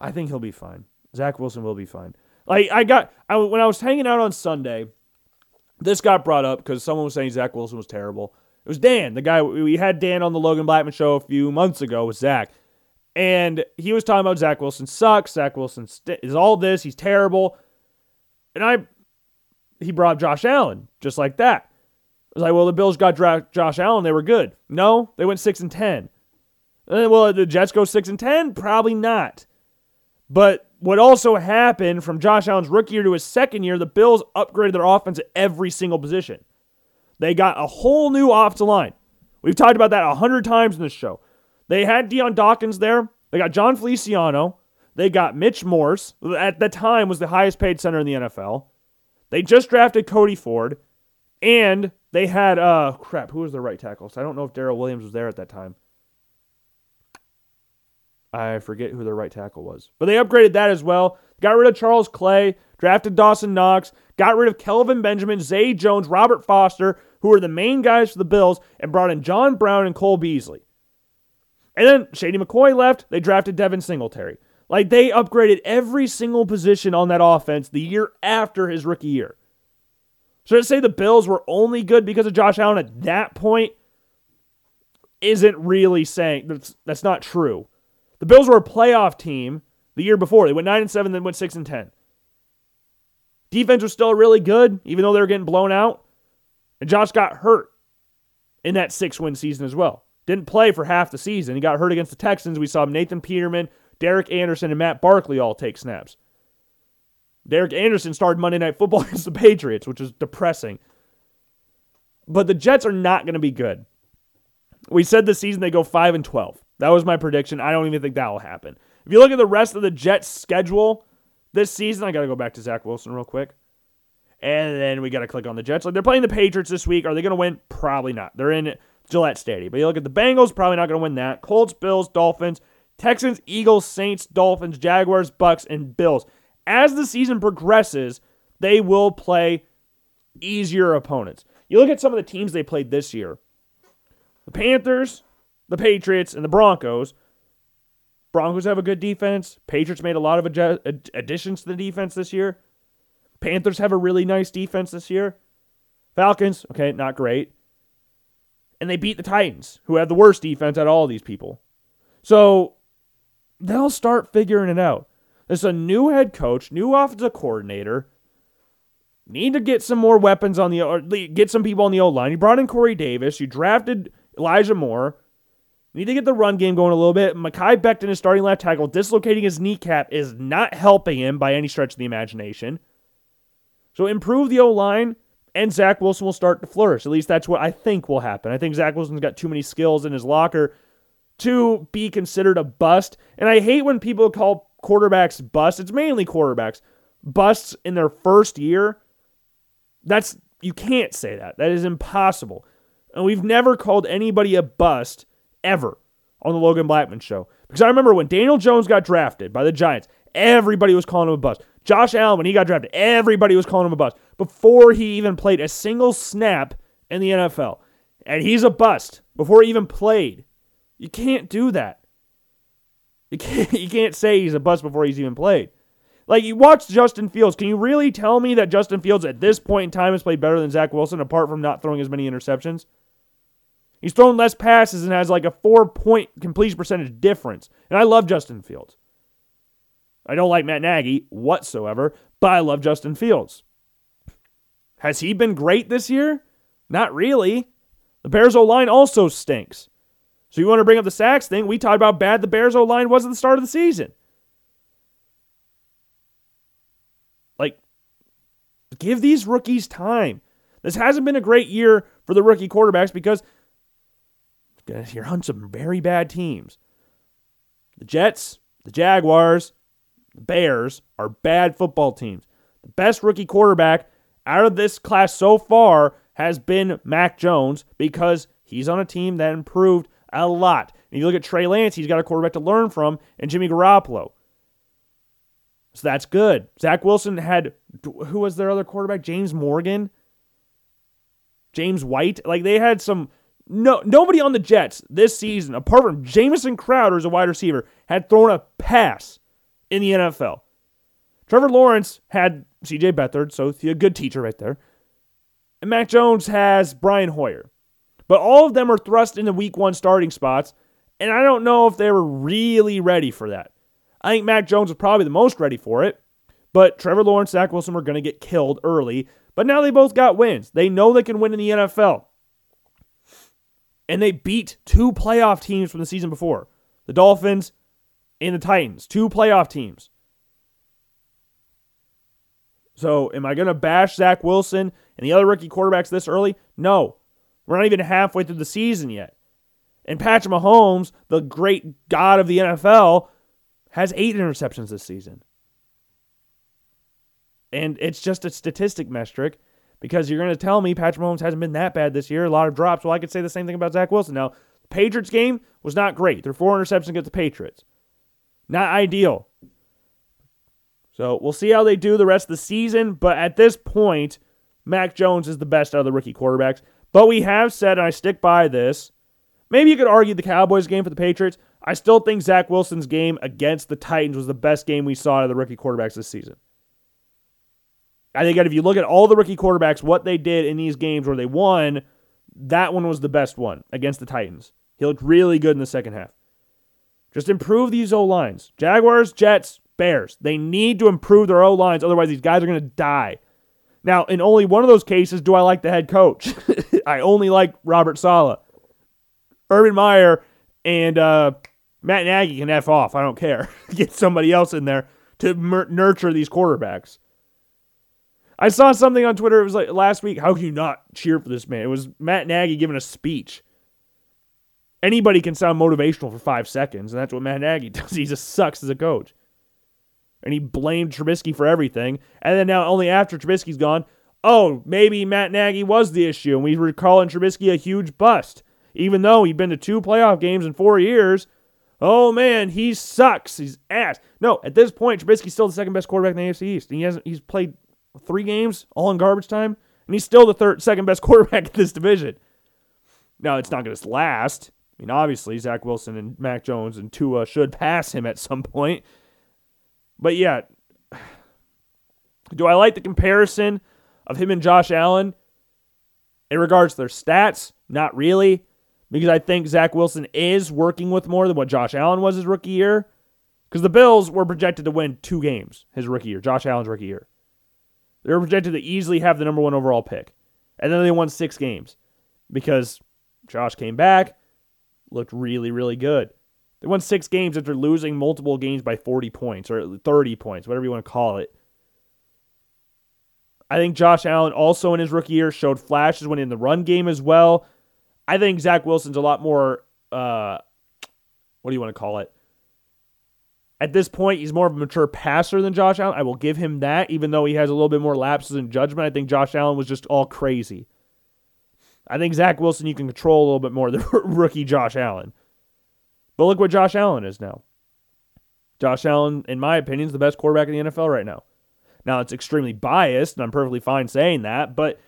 I think he'll be fine. Zach Wilson will be fine. Like I got I, when I was hanging out on Sunday, this got brought up because someone was saying Zach Wilson was terrible. It was Dan, the guy we had Dan on the Logan Blackman show a few months ago with Zach, and he was talking about Zach Wilson sucks. Zach Wilson st- is all this. He's terrible, and I he brought Josh Allen just like that. I was like, well, the Bills got dra- Josh Allen. They were good. No, they went six and ten. And well, the Jets go six and ten. Probably not. But what also happened from Josh Allen's rookie year to his second year, the Bills upgraded their offense at every single position. They got a whole new offensive line. We've talked about that a hundred times in this show. They had Dion Dawkins there. They got Jon Feliciano. They got Mitch Morse. At the time, was the highest paid center in the NFL. They just drafted Cody Ford, and they had uh crap. Who was the right tackle? So I don't know if Daryl Williams was there at that time. I forget who their right tackle was, but they upgraded that as well. Got rid of Charles Clay, drafted Dawson Knox, got rid of Kelvin Benjamin, Zay Jones, Robert Foster, who were the main guys for the Bills, and brought in John Brown and Cole Beasley. And then Shady McCoy left. They drafted Devin Singletary. Like they upgraded every single position on that offense the year after his rookie year. So to say the Bills were only good because of Josh Allen at that point isn't really saying that's that's not true. The Bills were a playoff team the year before. They went 9 and 7, then went 6 and 10. Defense was still really good, even though they were getting blown out. And Josh got hurt in that six win season as well. Didn't play for half the season. He got hurt against the Texans. We saw Nathan Peterman, Derek Anderson, and Matt Barkley all take snaps. Derek Anderson started Monday Night Football against the Patriots, which is depressing. But the Jets are not going to be good. We said this season they go 5 and 12. That was my prediction. I don't even think that will happen. If you look at the rest of the Jets' schedule this season, I got to go back to Zach Wilson real quick. And then we got to click on the Jets. Like they're playing the Patriots this week. Are they going to win? Probably not. They're in Gillette Stadium. But you look at the Bengals, probably not going to win that. Colts, Bills, Dolphins, Texans, Eagles, Saints, Dolphins, Jaguars, Bucs, and Bills. As the season progresses, they will play easier opponents. You look at some of the teams they played this year. The Panthers, the Patriots, and the Broncos. Broncos have a good defense. Patriots made a lot of additions to the defense this year. Panthers have a really nice defense this year. Falcons, okay, not great. And they beat the Titans, who have the worst defense out of all these people. So they'll start figuring it out. There's a new head coach, new offensive coordinator. Need to get some more weapons on the get some people on the O line. You brought in Corey Davis. You drafted Elijah Moore. Need to get the run game going a little bit. Mekhi Becton is starting left tackle. Dislocating his kneecap is not helping him by any stretch of the imagination. So improve the O line, and Zach Wilson will start to flourish. At least that's what I think will happen. I think Zach Wilson's got too many skills in his locker to be considered a bust. And I hate when people call quarterbacks bust. It's mainly quarterbacks busts in their first year. That's you can't say that. That is impossible. And we've never called anybody a bust ever on the Logan Blackman show. Because I remember when Daniel Jones got drafted by the Giants, everybody was calling him a bust. Josh Allen, when he got drafted, everybody was calling him a bust before he even played a single snap in the NFL. And he's a bust before he even played. You can't do that. You can't, you can't say he's a bust before he's even played. Like, you watch Justin Fields. Can you really tell me that Justin Fields at this point in time has played better than Zach Wilson, apart from not throwing as many interceptions? He's thrown less passes and has like a four point completion percentage difference. And I love Justin Fields. I don't like Matt Nagy whatsoever, but I love Justin Fields. Has he been great this year? Not really. The Bears O line also stinks. So you want to bring up the sacks thing? We talked about bad the Bears O line was at the start of the season. Like, give these rookies time. This hasn't been a great year for the rookie quarterbacks because you're on some very bad teams. The Jets, the Jaguars, the Bears are bad football teams. The best rookie quarterback out of this class so far has been Mac Jones because he's on a team that improved a lot. And you look at Trey Lance, he's got a quarterback to learn from, and Jimmy Garoppolo. So that's good. Zach Wilson had who was their other quarterback? James Morgan, James White. Like they had some no nobody on the Jets this season, apart from Jamison Crowder as a wide receiver, had thrown a pass in the NFL. Trevor Lawrence had CJ Beathard, so a good teacher right there. And Mac Jones has Brian Hoyer. But all of them are thrust into week one starting spots, and I don't know if they were really ready for that. I think Mac Jones was probably the most ready for it, but Trevor Lawrence, and Zach Wilson were going to get killed early. But now they both got wins. They know they can win in the NFL. And they beat two playoff teams from the season before the Dolphins and the Titans, two playoff teams. So, am I going to bash Zach Wilson and the other rookie quarterbacks this early? No. We're not even halfway through the season yet. And Patrick Mahomes, the great god of the NFL, has eight interceptions this season. And it's just a statistic metric because you're going to tell me Patrick Mahomes hasn't been that bad this year, a lot of drops. Well, I could say the same thing about Zach Wilson. Now, the Patriots game was not great. Their four interceptions against the Patriots. Not ideal. So we'll see how they do the rest of the season. But at this point, Mac Jones is the best out of the rookie quarterbacks. But we have said, and I stick by this, maybe you could argue the Cowboys game for the Patriots. I still think Zach Wilson's game against the Titans was the best game we saw out of the rookie quarterbacks this season. I think that if you look at all the rookie quarterbacks, what they did in these games where they won, that one was the best one against the Titans. He looked really good in the second half. Just improve these O lines. Jaguars, Jets, Bears. They need to improve their O lines, otherwise, these guys are going to die. Now, in only one of those cases do I like the head coach. I only like Robert Saleh. Urban Meyer and uh, Matt Nagy can F off. I don't care. Get somebody else in there to nurture these quarterbacks. I saw something on Twitter. It was like last week. How can you not cheer for this man? It was Matt Nagy giving a speech. Anybody can sound motivational for five seconds, and that's what Matt Nagy does. He just sucks as a coach. And he blamed Trubisky for everything. And then now, only after Trubisky's gone, oh, maybe Matt Nagy was the issue, and we were calling Trubisky a huge bust. Even though he'd been to two playoff games in four years, oh man, he sucks. He's ass. No, at this point, Trubisky's still the second best quarterback in the AFC East. He hasn't. He's played three games, all in garbage time, and he's still the third, second best quarterback in this division. Now, it's not going to last. I mean, obviously, Zach Wilson and Mac Jones and Tua should pass him at some point. But yeah, do I like the comparison of him and Josh Allen in regards to their stats? Not really, because I think Zach Wilson is working with more than what Josh Allen was his rookie year. Because the Bills were projected to win two games his rookie year, Josh Allen's rookie year. They were projected to easily have the number one overall pick. And then they won six games because Josh came back, looked really, really good. They won six games after losing multiple games by 40 points or 30 points, whatever you want to call it. I think Josh Allen also in his rookie year showed flashes when in the run game as well. I think Zach Wilson's a lot more, uh, what do you want to call it? At this point, he's more of a mature passer than Josh Allen. I will give him that, even though he has a little bit more lapses in judgment. I think Josh Allen was just all crazy. I think Zach Wilson you can control a little bit more than rookie Josh Allen. But look what Josh Allen is now. Josh Allen, in my opinion, is the best quarterback in the NFL right now. Now, it's extremely biased, and I'm perfectly fine saying that, but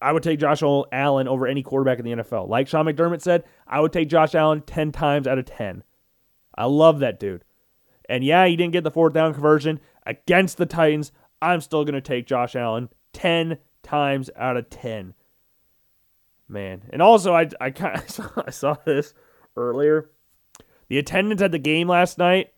I would take Josh Allen over any quarterback in the NFL. Like Sean McDermott said, I would take Josh Allen 10 times out of 10. I love that dude. And yeah, he didn't get the fourth down conversion against the Titans. I'm still going to take Josh Allen 10 times out of 10. Man. And also, I, I, kind of saw, I saw this earlier. The attendance at the game last night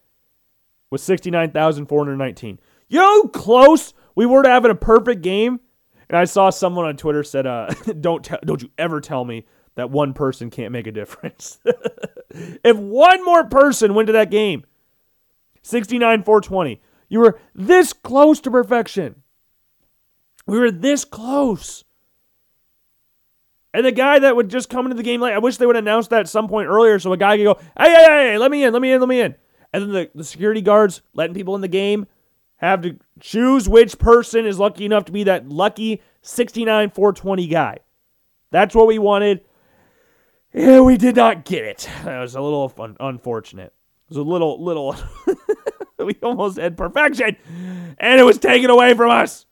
was 69,419. You know how close we were to having a perfect game? And I saw someone on Twitter said, uh, don't, te- don't you ever tell me that one person can't make a difference. if one more person went to that game, 69 420, you were this close to perfection. We were this close. And the guy that would just come into the game late, I wish they would announce that at some point earlier so a guy could go, hey, hey, hey, let me in, let me in, let me in. And then the, the security guards letting people in the game have to choose which person is lucky enough to be that lucky 69 420 guy. That's what we wanted. Yeah, we did not get it. That was a little unfortunate. It was a little, little. we almost had perfection, and it was taken away from us.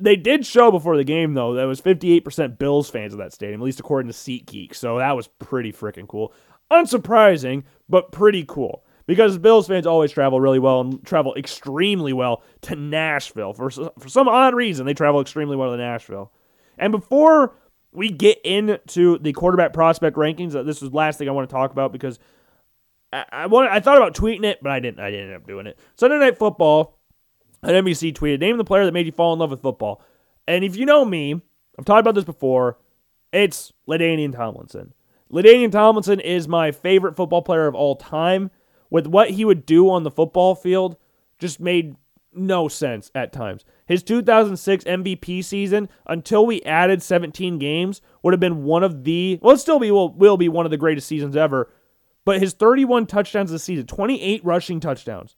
They did show before the game though that was 58% Bills fans of that stadium, at least according to SeatGeek. So that was pretty freaking cool. Unsurprising, but pretty cool because Bills fans always travel really well and travel extremely well to Nashville. For, for some odd reason, they travel extremely well to Nashville. And before we get into the quarterback prospect rankings, uh, this is the last thing I want to talk about because I, I, wanted, I thought about tweeting it, but I didn't. I didn't end up doing it. Sunday Night Football, an NBC tweeted, name the player that made you fall in love with football. And if you know me, I've talked about this before, it's LaDainian Tomlinson. LaDainian Tomlinson is my favorite football player of all time with what he would do on the football field just made no sense at times. His 2006 MVP season, until we added 17 games, would have been one of the well, it still be will, will be one of the greatest seasons ever. But his 31 touchdowns this season, 28 rushing touchdowns.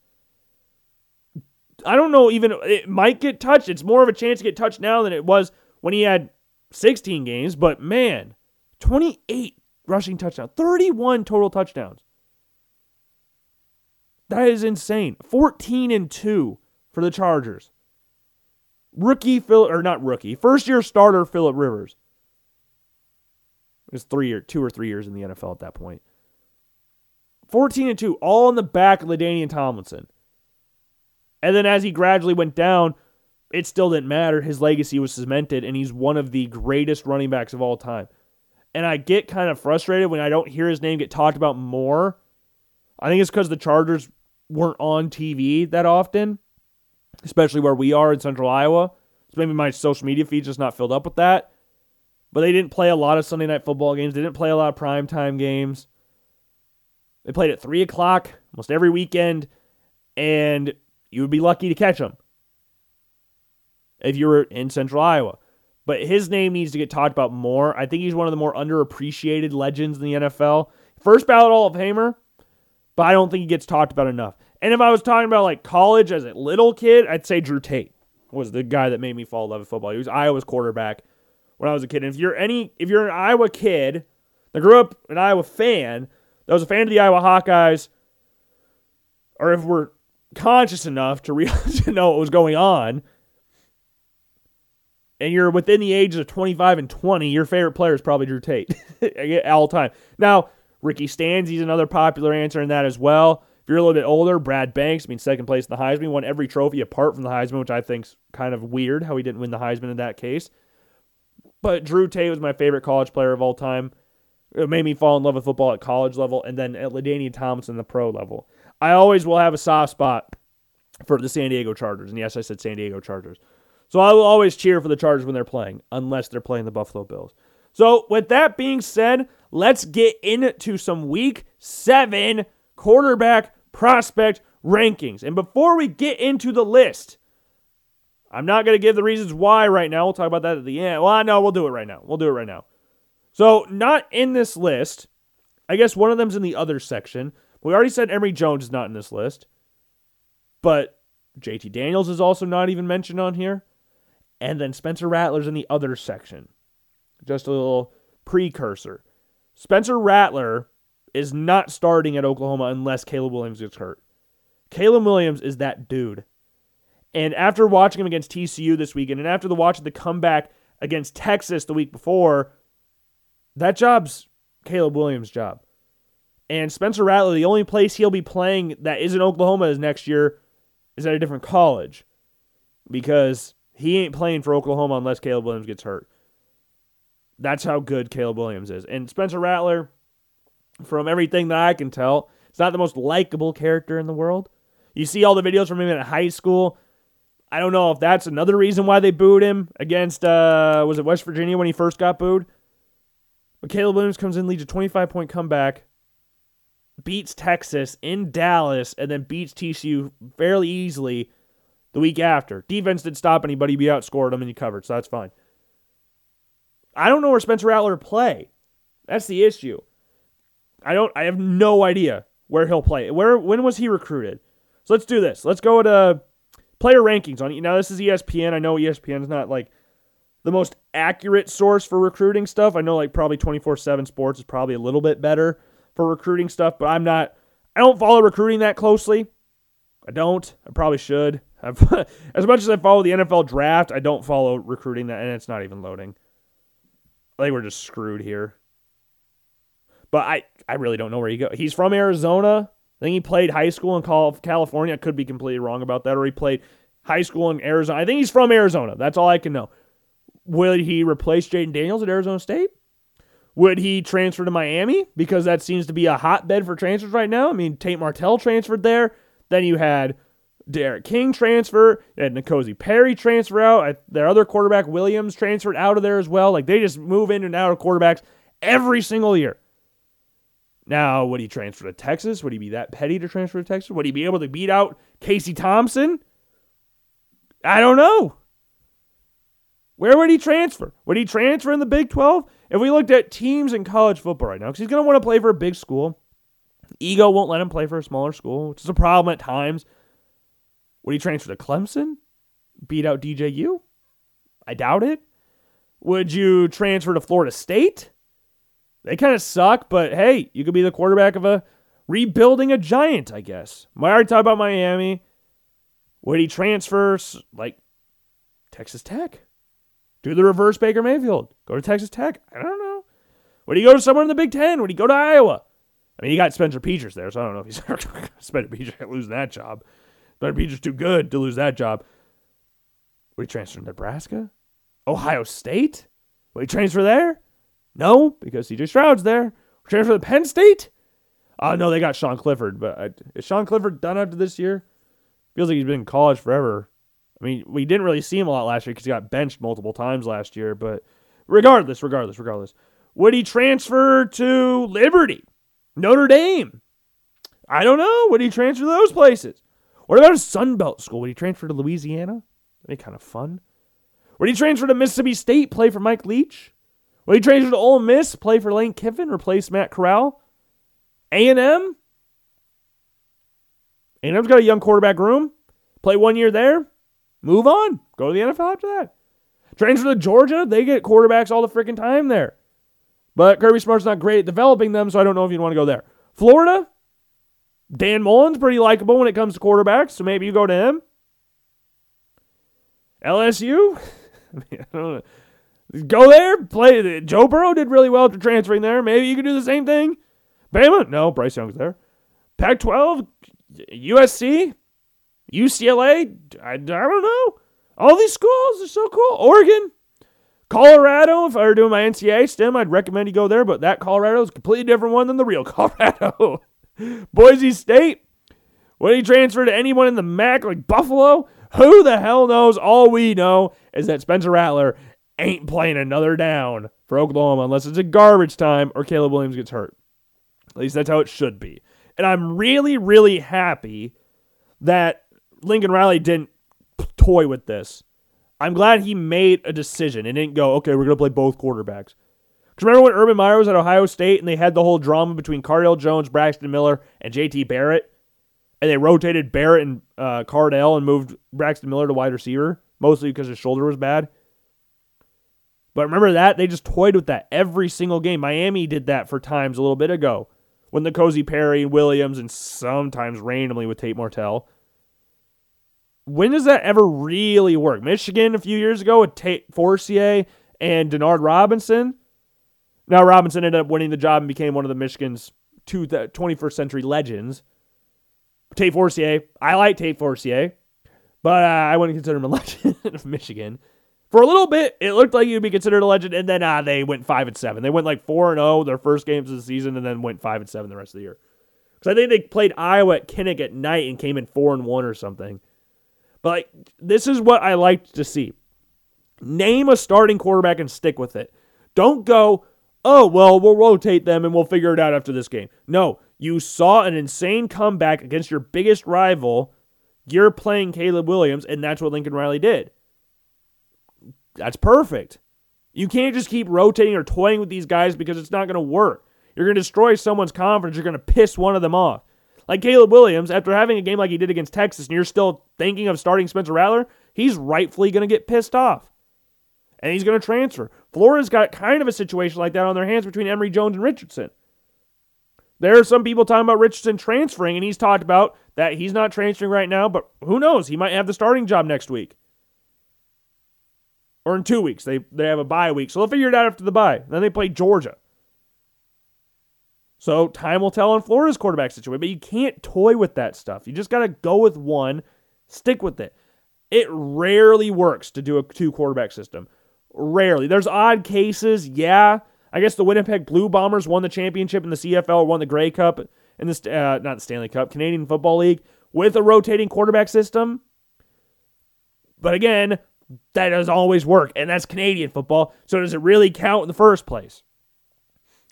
I don't know even it might get touched. It's more of a chance to get touched now than it was when he had 16 games, but man, 28 rushing touchdowns, 31 total touchdowns. That is insane. 14 and 2 for the Chargers. Rookie Phil or not rookie, first year starter Philip Rivers. It was three or two or three years in the NFL at that point. 14 and 2, all in the back of LaDainian Tomlinson. And then as he gradually went down, it still didn't matter. His legacy was cemented, and he's one of the greatest running backs of all time. And I get kind of frustrated when I don't hear his name get talked about more. I think it's because the Chargers weren't on TV that often, especially where we are in central Iowa. So maybe my social media feed's just not filled up with that. But they didn't play a lot of Sunday night football games. They didn't play a lot of primetime games. They played at 3 o'clock almost every weekend, and you would be lucky to catch him if you were in central Iowa. But his name needs to get talked about more. I think he's one of the more underappreciated legends in the NFL. First ballot Hall of Famer, but I don't think he gets talked about enough. And if I was talking about like college as a little kid, I'd say Drew Tate was the guy that made me fall in love with football. He was Iowa's quarterback when I was a kid. And if you're any if you're an Iowa kid that grew up an Iowa fan, that was a fan of the Iowa Hawkeyes, or if we're conscious enough to, re- to know what was going on, and you're within the ages of 25 and 20, your favorite player is probably Drew Tate all time. Now, Ricky Stanzi's another popular answer in that as well. If you're a little bit older, Brad Banks, I mean, second place in the Heisman, won every trophy apart from the Heisman, which I think's kind of weird how he didn't win the Heisman in that case. But Drew Tate was my favorite college player of all time. It made me fall in love with football at college level, and then at LaDainian Thompson, the pro level. I always will have a soft spot for the San Diego Chargers. And yes, I said San Diego Chargers. So I will always cheer for the Chargers when they're playing, unless they're playing the Buffalo Bills. So, with that being said, let's get into some week seven quarterback prospect rankings. And before we get into the list, I'm not going to give the reasons why right now. We'll talk about that at the end. Well, no, we'll do it right now. We'll do it right now. So, not in this list. I guess one of them's in the other section. We already said Emory Jones is not in this list. But JT Daniels is also not even mentioned on here. And then Spencer Rattler's in the other section. Just a little precursor. Spencer Rattler is not starting at Oklahoma unless Caleb Williams gets hurt. Caleb Williams is that dude. And after watching him against TCU this weekend, and after the watch of the comeback against Texas the week before, that job's Caleb Williams' job. And Spencer Rattler, the only place he'll be playing that isn't Oklahoma is next year is at a different college because he ain't playing for Oklahoma unless Caleb Williams gets hurt. That's how good Caleb Williams is. And Spencer Rattler, from everything that I can tell, is not the most likable character in the world. You see all the videos from him in high school. I don't know if that's another reason why they booed him against uh was it West Virginia when he first got booed. But Caleb Williams comes in, leads a 25 point comeback, beats Texas in Dallas, and then beats TCU fairly easily the week after. Defense didn't stop anybody, he outscored them and he covered, so that's fine. I don't know where Spencer Rattler play. That's the issue. I don't. I have no idea where he'll play. Where when was he recruited? So let's do this. Let's go to player rankings on. Now this is ESPN. I know ESPN is not like the most accurate source for recruiting stuff. I know like probably 24/7 Sports is probably a little bit better for recruiting stuff, but I'm not. I don't follow recruiting that closely. I don't. I probably should. I've, as much as I follow the NFL draft, I don't follow recruiting that, and it's not even loading. I think we're just screwed here. But I, I really don't know where he go. He's from Arizona. I think he played high school in California. I could be completely wrong about that. Or he played high school in Arizona. I think he's from Arizona. That's all I can know. Would he replace Jayden Daniels at Arizona State? Would he transfer to Miami? Because that seems to be a hotbed for transfers right now. I mean, Tate Martell transferred there. Then you had D'Eriq King transfer. You had N'Kosi Perry transfer out. Their other quarterback, Williams, transferred out of there as well. Like they just move in and out of quarterbacks every single year. Now, would he transfer to Texas? Would he be that petty to transfer to Texas? Would he be able to beat out Casey Thompson? I don't know. Where would he transfer? Would he transfer in the Big 12? If we looked at teams in college football right now, because he's going to want to play for a big school, ego won't let him play for a smaller school, which is a problem at times. Would he transfer to Clemson? Beat out DJU? I doubt it. Would you transfer to Florida State? They kind of suck, but hey, you could be the quarterback of a rebuilding a giant, I guess. I already talked about Miami. Would he transfer like Texas Tech? Do the reverse Baker Mayfield. Go to Texas Tech. I don't know. Would he go to somewhere in the Big Ten? Would he go to Iowa? I mean, he got Spencer Petras there, so I don't know if he's Spencer Petras losing that job. Spencer Petras too good to lose that job. Would he transfer to Nebraska? Ohio State? Would he transfer there? No, because CJ Stroud's there. Transfer to Penn State? Oh, no, they got Sean Clifford. But is Sean Clifford done after this year? Feels like he's been in college forever. I mean, we didn't really see him a lot last year because he got benched multiple times last year. But regardless, regardless, regardless, would he transfer to Liberty, Notre Dame? I don't know. Would he transfer to those places? What about a Sun Belt school? Would he transfer to Louisiana? That'd be kind of fun. Would he transfer to Mississippi State, play for Mike Leach? Would he transfer to Ole Miss, play for Lane Kiffin, replace Matt Corral? A&M? A&M's got a young quarterback room. Play one year there. Move on. Go to the NFL after that. Transfer to Georgia. They get quarterbacks all the freaking time there. But Kirby Smart's not great at developing them, so I don't know if you'd want to go there. Florida. Dan Mullen's pretty likable when it comes to quarterbacks, so maybe you go to him. LSU. Go there, play. Joe Burrow did really well after transferring there. Maybe you can do the same thing. Bama, no, Bryce Young's there. Pac 12, USC, UCLA, I, I don't know. All these schools are so cool. Oregon, Colorado, if I were doing my NCAA STEM, I'd recommend you go there, but that Colorado is a completely different one than the real Colorado. Boise State, would he transfer to anyone in the MAC like Buffalo? Who the hell knows? All we know is that Spencer Rattler ain't playing another down for Oklahoma unless it's a garbage time or Caleb Williams gets hurt. At least that's how it should be. And I'm really, really happy that Lincoln Riley didn't toy with this. I'm glad he made a decision and didn't go, okay, we're going to play both quarterbacks. Because remember when Urban Meyer was at Ohio State and they had the whole drama between Cardale Jones, Braxton Miller, and JT Barrett? And they rotated Barrett and uh, Cardale and moved Braxton Miller to wide receiver, mostly because his shoulder was bad. But remember that? They just toyed with that every single game. Miami did that for times a little bit ago when N'Kosi Perry and Williams and sometimes randomly with Tate Martell. When does that ever really work? Michigan a few years ago with Tate Forcier and Denard Robinson. Now Robinson ended up winning the job and became one of the Michigan's two 21st century legends. Tate Forcier, I like Tate Forcier, but uh, I wouldn't consider him a legend of Michigan. For a little bit, it looked like he'd be considered a legend, and then uh, they went five and seven. They went like four and zero oh their first games of the season, and then went five and seven the rest of the year. Because I think they played Iowa at Kinnick at night and came in four and one or something. But like, this is what I liked to see. Name a starting quarterback and stick with it. Don't go, oh, well, we'll rotate them and we'll figure it out after this game. No, you saw an insane comeback against your biggest rival. You're playing Caleb Williams, and that's what Lincoln Riley did. That's perfect. You can't just keep rotating or toying with these guys because it's not going to work. You're going to destroy someone's confidence. You're going to piss one of them off. Like Caleb Williams, after having a game like he did against Texas, and you're still thinking of starting Spencer Rattler, he's rightfully going to get pissed off. And he's going to transfer. Florida's got kind of a situation like that on their hands between Emory Jones and Richardson. There are some people talking about Richardson transferring, and he's talked about that he's not transferring right now, but who knows? He might have the starting job next week. Or in two weeks. They, they have a bye week. So they'll figure it out after the bye. Then they play Georgia. So time will tell on Florida's quarterback situation, but you can't toy with that stuff. You just got to go with one, stick with it. It rarely works to do a two quarterback system. Rarely. There's odd cases, yeah. I guess the Winnipeg Blue Bombers won the championship in the CFL, won the Grey Cup in the uh, not the Stanley Cup, Canadian Football League with a rotating quarterback system. But again, that doesn't always work, and that's Canadian football. So does it really count in the first place?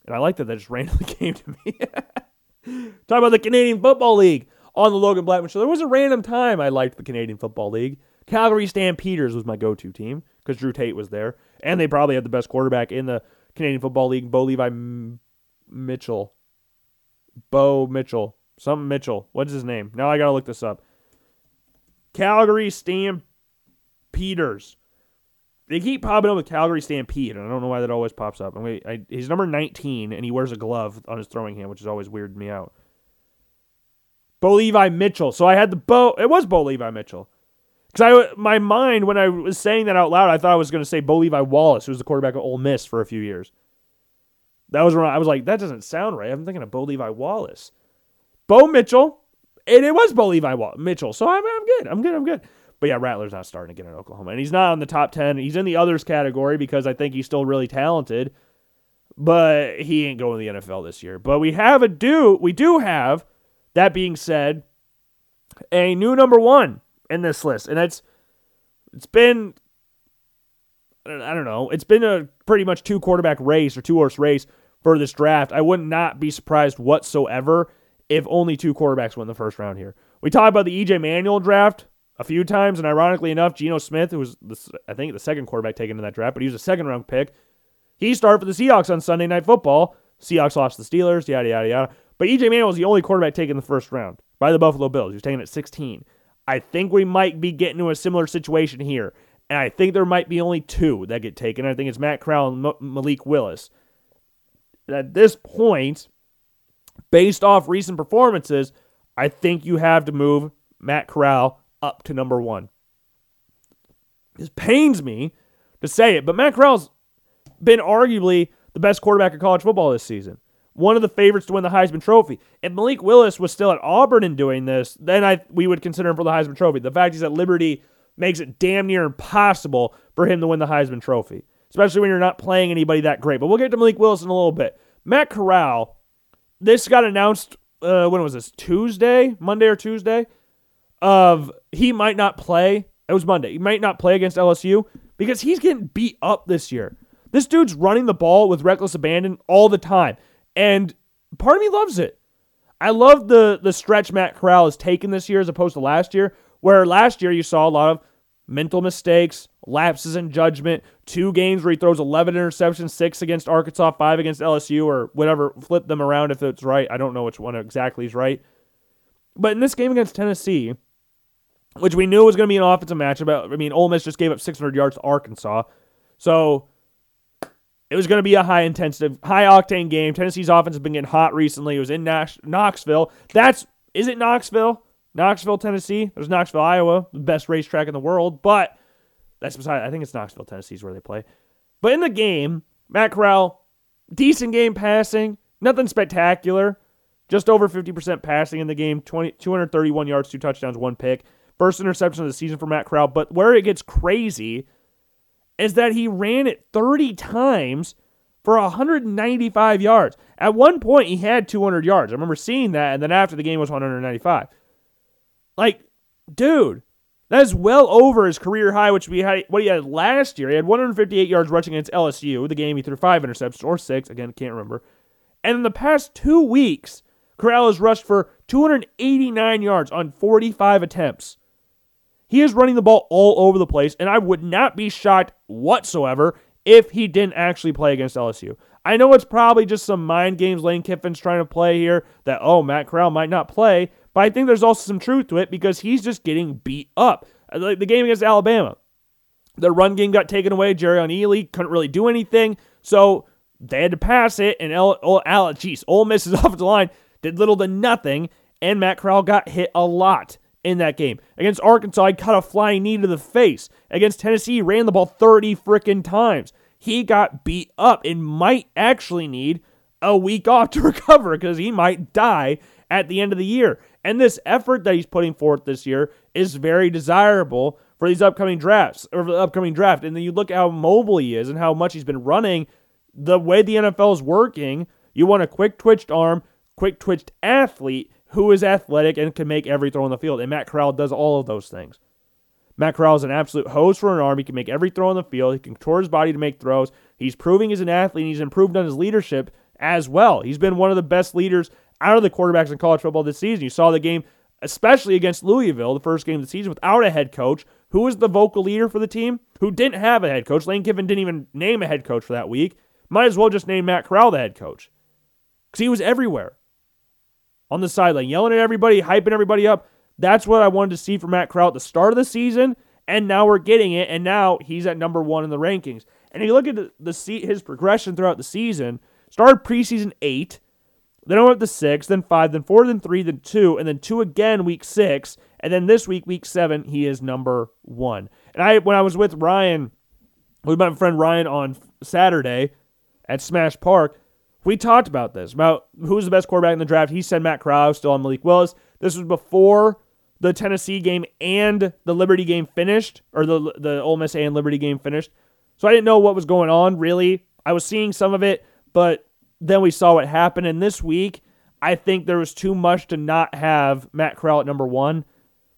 And I like that that just randomly came to me. Talk about the Canadian Football League on the Logan Blackman show. There was a random time I liked the Canadian Football League. Calgary Stampeders was my go-to team because Drew Tate was there, and they probably had the best quarterback in the Canadian Football League, Bo Levi M- Mitchell. Bo Mitchell, something Mitchell. What's his name? Now I gotta look this up. Calgary Stampeders. They keep popping up with Calgary Stampede, and I don't know why that always pops up. I I, he's number 19, and he wears a glove on his throwing hand, which is always weirded me out. Bo Levi Mitchell. So I had the Bo. It was Bo Levi Mitchell. Because I, my mind, when I was saying that out loud, I thought I was going to say Bo Levi Wallace, who was the quarterback of Ole Miss for a few years. That was when I was like, that doesn't sound right. I'm thinking of Bo Levi Wallace. Bo Mitchell, and it was Bo Levi Wall- Mitchell. So I'm, I'm good. I'm good. I'm good. But yeah, Rattler's not starting again in Oklahoma. And he's not on the top 10. He's in the others category because I think he's still really talented. But he ain't going to the NFL this year. But we have a do we do have, that being said, a new number one in this list. And it's it's been I don't know, it's been a pretty much two quarterback race or two horse race for this draft. I would not be surprised whatsoever if only two quarterbacks win the first round here. We talked about the EJ Manuel draft a few times, and ironically enough, Geno Smith, who was the, I think the second quarterback taken in that draft, but he was a second round pick. He started for the Seahawks on Sunday Night Football. Seahawks lost to the Steelers, yada yada yada. But EJ Manuel was the only quarterback taken in the first round by the Buffalo Bills. He was taken at 16. I think we might be getting to a similar situation here, and I think there might be only two that get taken. I think it's Matt Corral and Malik Willis. At this point, based off recent performances, I think you have to move Matt Corral up to number one. This pains me to say it, but Matt Corral's been arguably the best quarterback of college football this season. One of the favorites to win the Heisman Trophy. If Malik Willis was still at Auburn and doing this, then I we would consider him for the Heisman Trophy. The fact he's at Liberty makes it damn near impossible for him to win the Heisman Trophy, especially when you're not playing anybody that great. But we'll get to Malik Willis in a little bit. Matt Corral, this got announced. Uh, when was this? Tuesday, Monday or Tuesday? Of he might not play. It was Monday. He might not play against LSU because he's getting beat up this year. This dude's running the ball with reckless abandon all the time. And part of me loves it. I love the the stretch Matt Corral has taken this year as opposed to last year, where last year you saw a lot of mental mistakes, lapses in judgment, two games where he throws 11 interceptions, six against Arkansas, five against LSU, or whatever, flip them around if it's right. I don't know which one exactly is right. But in this game against Tennessee, which we knew was going to be an offensive matchup. I mean, Ole Miss just gave up 600 yards to Arkansas, so it was going to be a high intensive, high octane game. Tennessee's offense has been getting hot recently. It was in Nash- Knoxville. That's is it Knoxville? Knoxville, Tennessee. There's Knoxville, Iowa, the best racetrack in the world, but that's beside. I think it's Knoxville, Tennessee is where they play. But in the game, Matt Corral, decent game passing, nothing spectacular. Just over 50% passing in the game, 20, 231 yards, two touchdowns, one pick. First interception of the season for Matt Corral. But where it gets crazy is that he ran it 30 times for 195 yards. At one point, he had 200 yards. I remember seeing that, and then after the game was 195. Like, dude, that is well over his career high, which we had what he had last year. He had 158 yards rushing against LSU. The game he threw five interceptions or six. Again, can't remember. And in the past two weeks, Corral has rushed for 289 yards on 45 attempts. He is running the ball all over the place, and I would not be shocked whatsoever if he didn't actually play against LSU. I know it's probably just some mind games Lane Kiffin's trying to play here that, oh, Matt Corral might not play, but I think there's also some truth to it because he's just getting beat up. Like the game against Alabama, the run game got taken away. Jerrion Ealy couldn't really do anything, so they had to pass it, and El, oh, El, El geez, Ole Miss's offensive line did little to nothing, and Matt Corral got hit a lot in that game. Against Arkansas, he cut a flying knee to the face. Against Tennessee, he ran the ball 30 freaking times. He got beat up and might actually need a week off to recover because he might die at the end of the year. And this effort that he's putting forth this year is very desirable for these upcoming drafts or the upcoming draft. And then you look at how mobile he is and how much he's been running. The way the NFL is working, you want a quick twitched arm, quick twitched athlete who is athletic and can make every throw on the field. And Matt Corral does all of those things. Matt Corral is an absolute hose for an arm. He can make every throw on the field. He can control his body to make throws. He's proving he's an athlete. he's improved on his leadership as well. He's been one of the best leaders out of the quarterbacks in college football this season. You saw the game, especially against Louisville, the first game of the season, without a head coach. Who was the vocal leader for the team? Who didn't have a head coach? Lane Kiffin didn't even name a head coach for that week. Might as well just name Matt Corral the head coach because he was everywhere on the sideline, yelling at everybody, hyping everybody up. That's what I wanted to see from Matt Corral at the start of the season, and now we're getting it, and now he's at number one in the rankings. And if you look at the, the his progression throughout the season, started preseason eight, then went to six, then five, then four, then three, then two, and then two again week six, and then this week, week seven, he is number one. And I, when I was with Ryan, with my friend Ryan on Saturday at Smash Park, we talked about this about who's the best quarterback in the draft. He said Matt Corral, still on Malik Willis. This was before the Tennessee game and the Liberty game finished, or the the Ole Miss and Liberty game finished. So I didn't know what was going on really. I was seeing some of it, but then we saw what happened. And this week, I think there was too much to not have Matt Corral at number one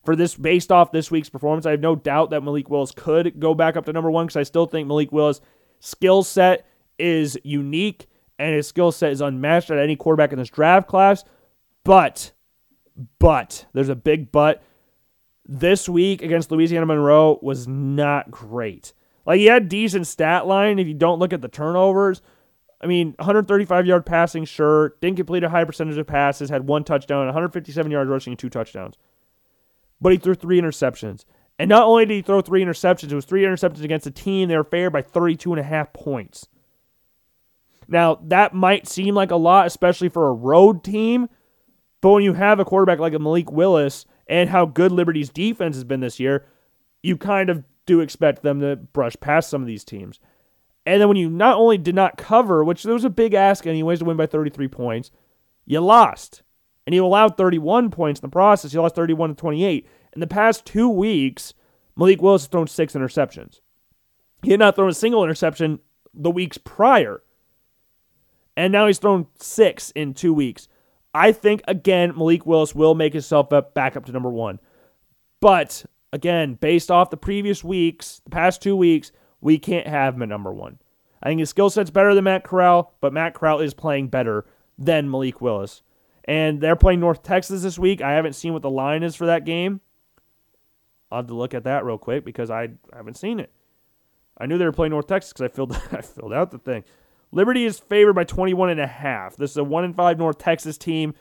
for this based off this week's performance. I have no doubt that Malik Willis could go back up to number one because I still think Malik Willis' skill set is unique and his skill set is unmatched at any quarterback in this draft class. But, but, there's a big but. This week against Louisiana Monroe was not great. Like, he had decent stat line if you don't look at the turnovers. I mean, 135 yard passing, sure. Didn't complete a high percentage of passes, had one touchdown, 157 yards rushing, and two touchdowns. But he threw three interceptions. And not only did he throw three interceptions, it was three interceptions against a team they were favored by 32 and a half points. Now, that might seem like a lot, especially for a road team, but when you have a quarterback like a Malik Willis and how good Liberty's defense has been this year, you kind of do expect them to brush past some of these teams. And then when you not only did not cover, which there was a big ask anyways to win by 33 points, you lost. And you allowed 31 points in the process. You lost 31 to 28. In the past two weeks, Malik Willis has thrown six interceptions. He had not thrown a single interception the weeks prior and now he's thrown six in two weeks. I think, again, Malik Willis will make himself up back up to number one. But, again, based off the previous weeks, the past two weeks, we can't have him at number one. I think his skill set's better than Matt Corral, but Matt Corral is playing better than Malik Willis. And they're playing North Texas this week. I haven't seen what the line is for that game. I'll have to look at that real quick because I haven't seen it. I knew they were playing North Texas because I filled I filled out the thing. Liberty is favored by 21 and a half. This is a 1 and 5 North Texas team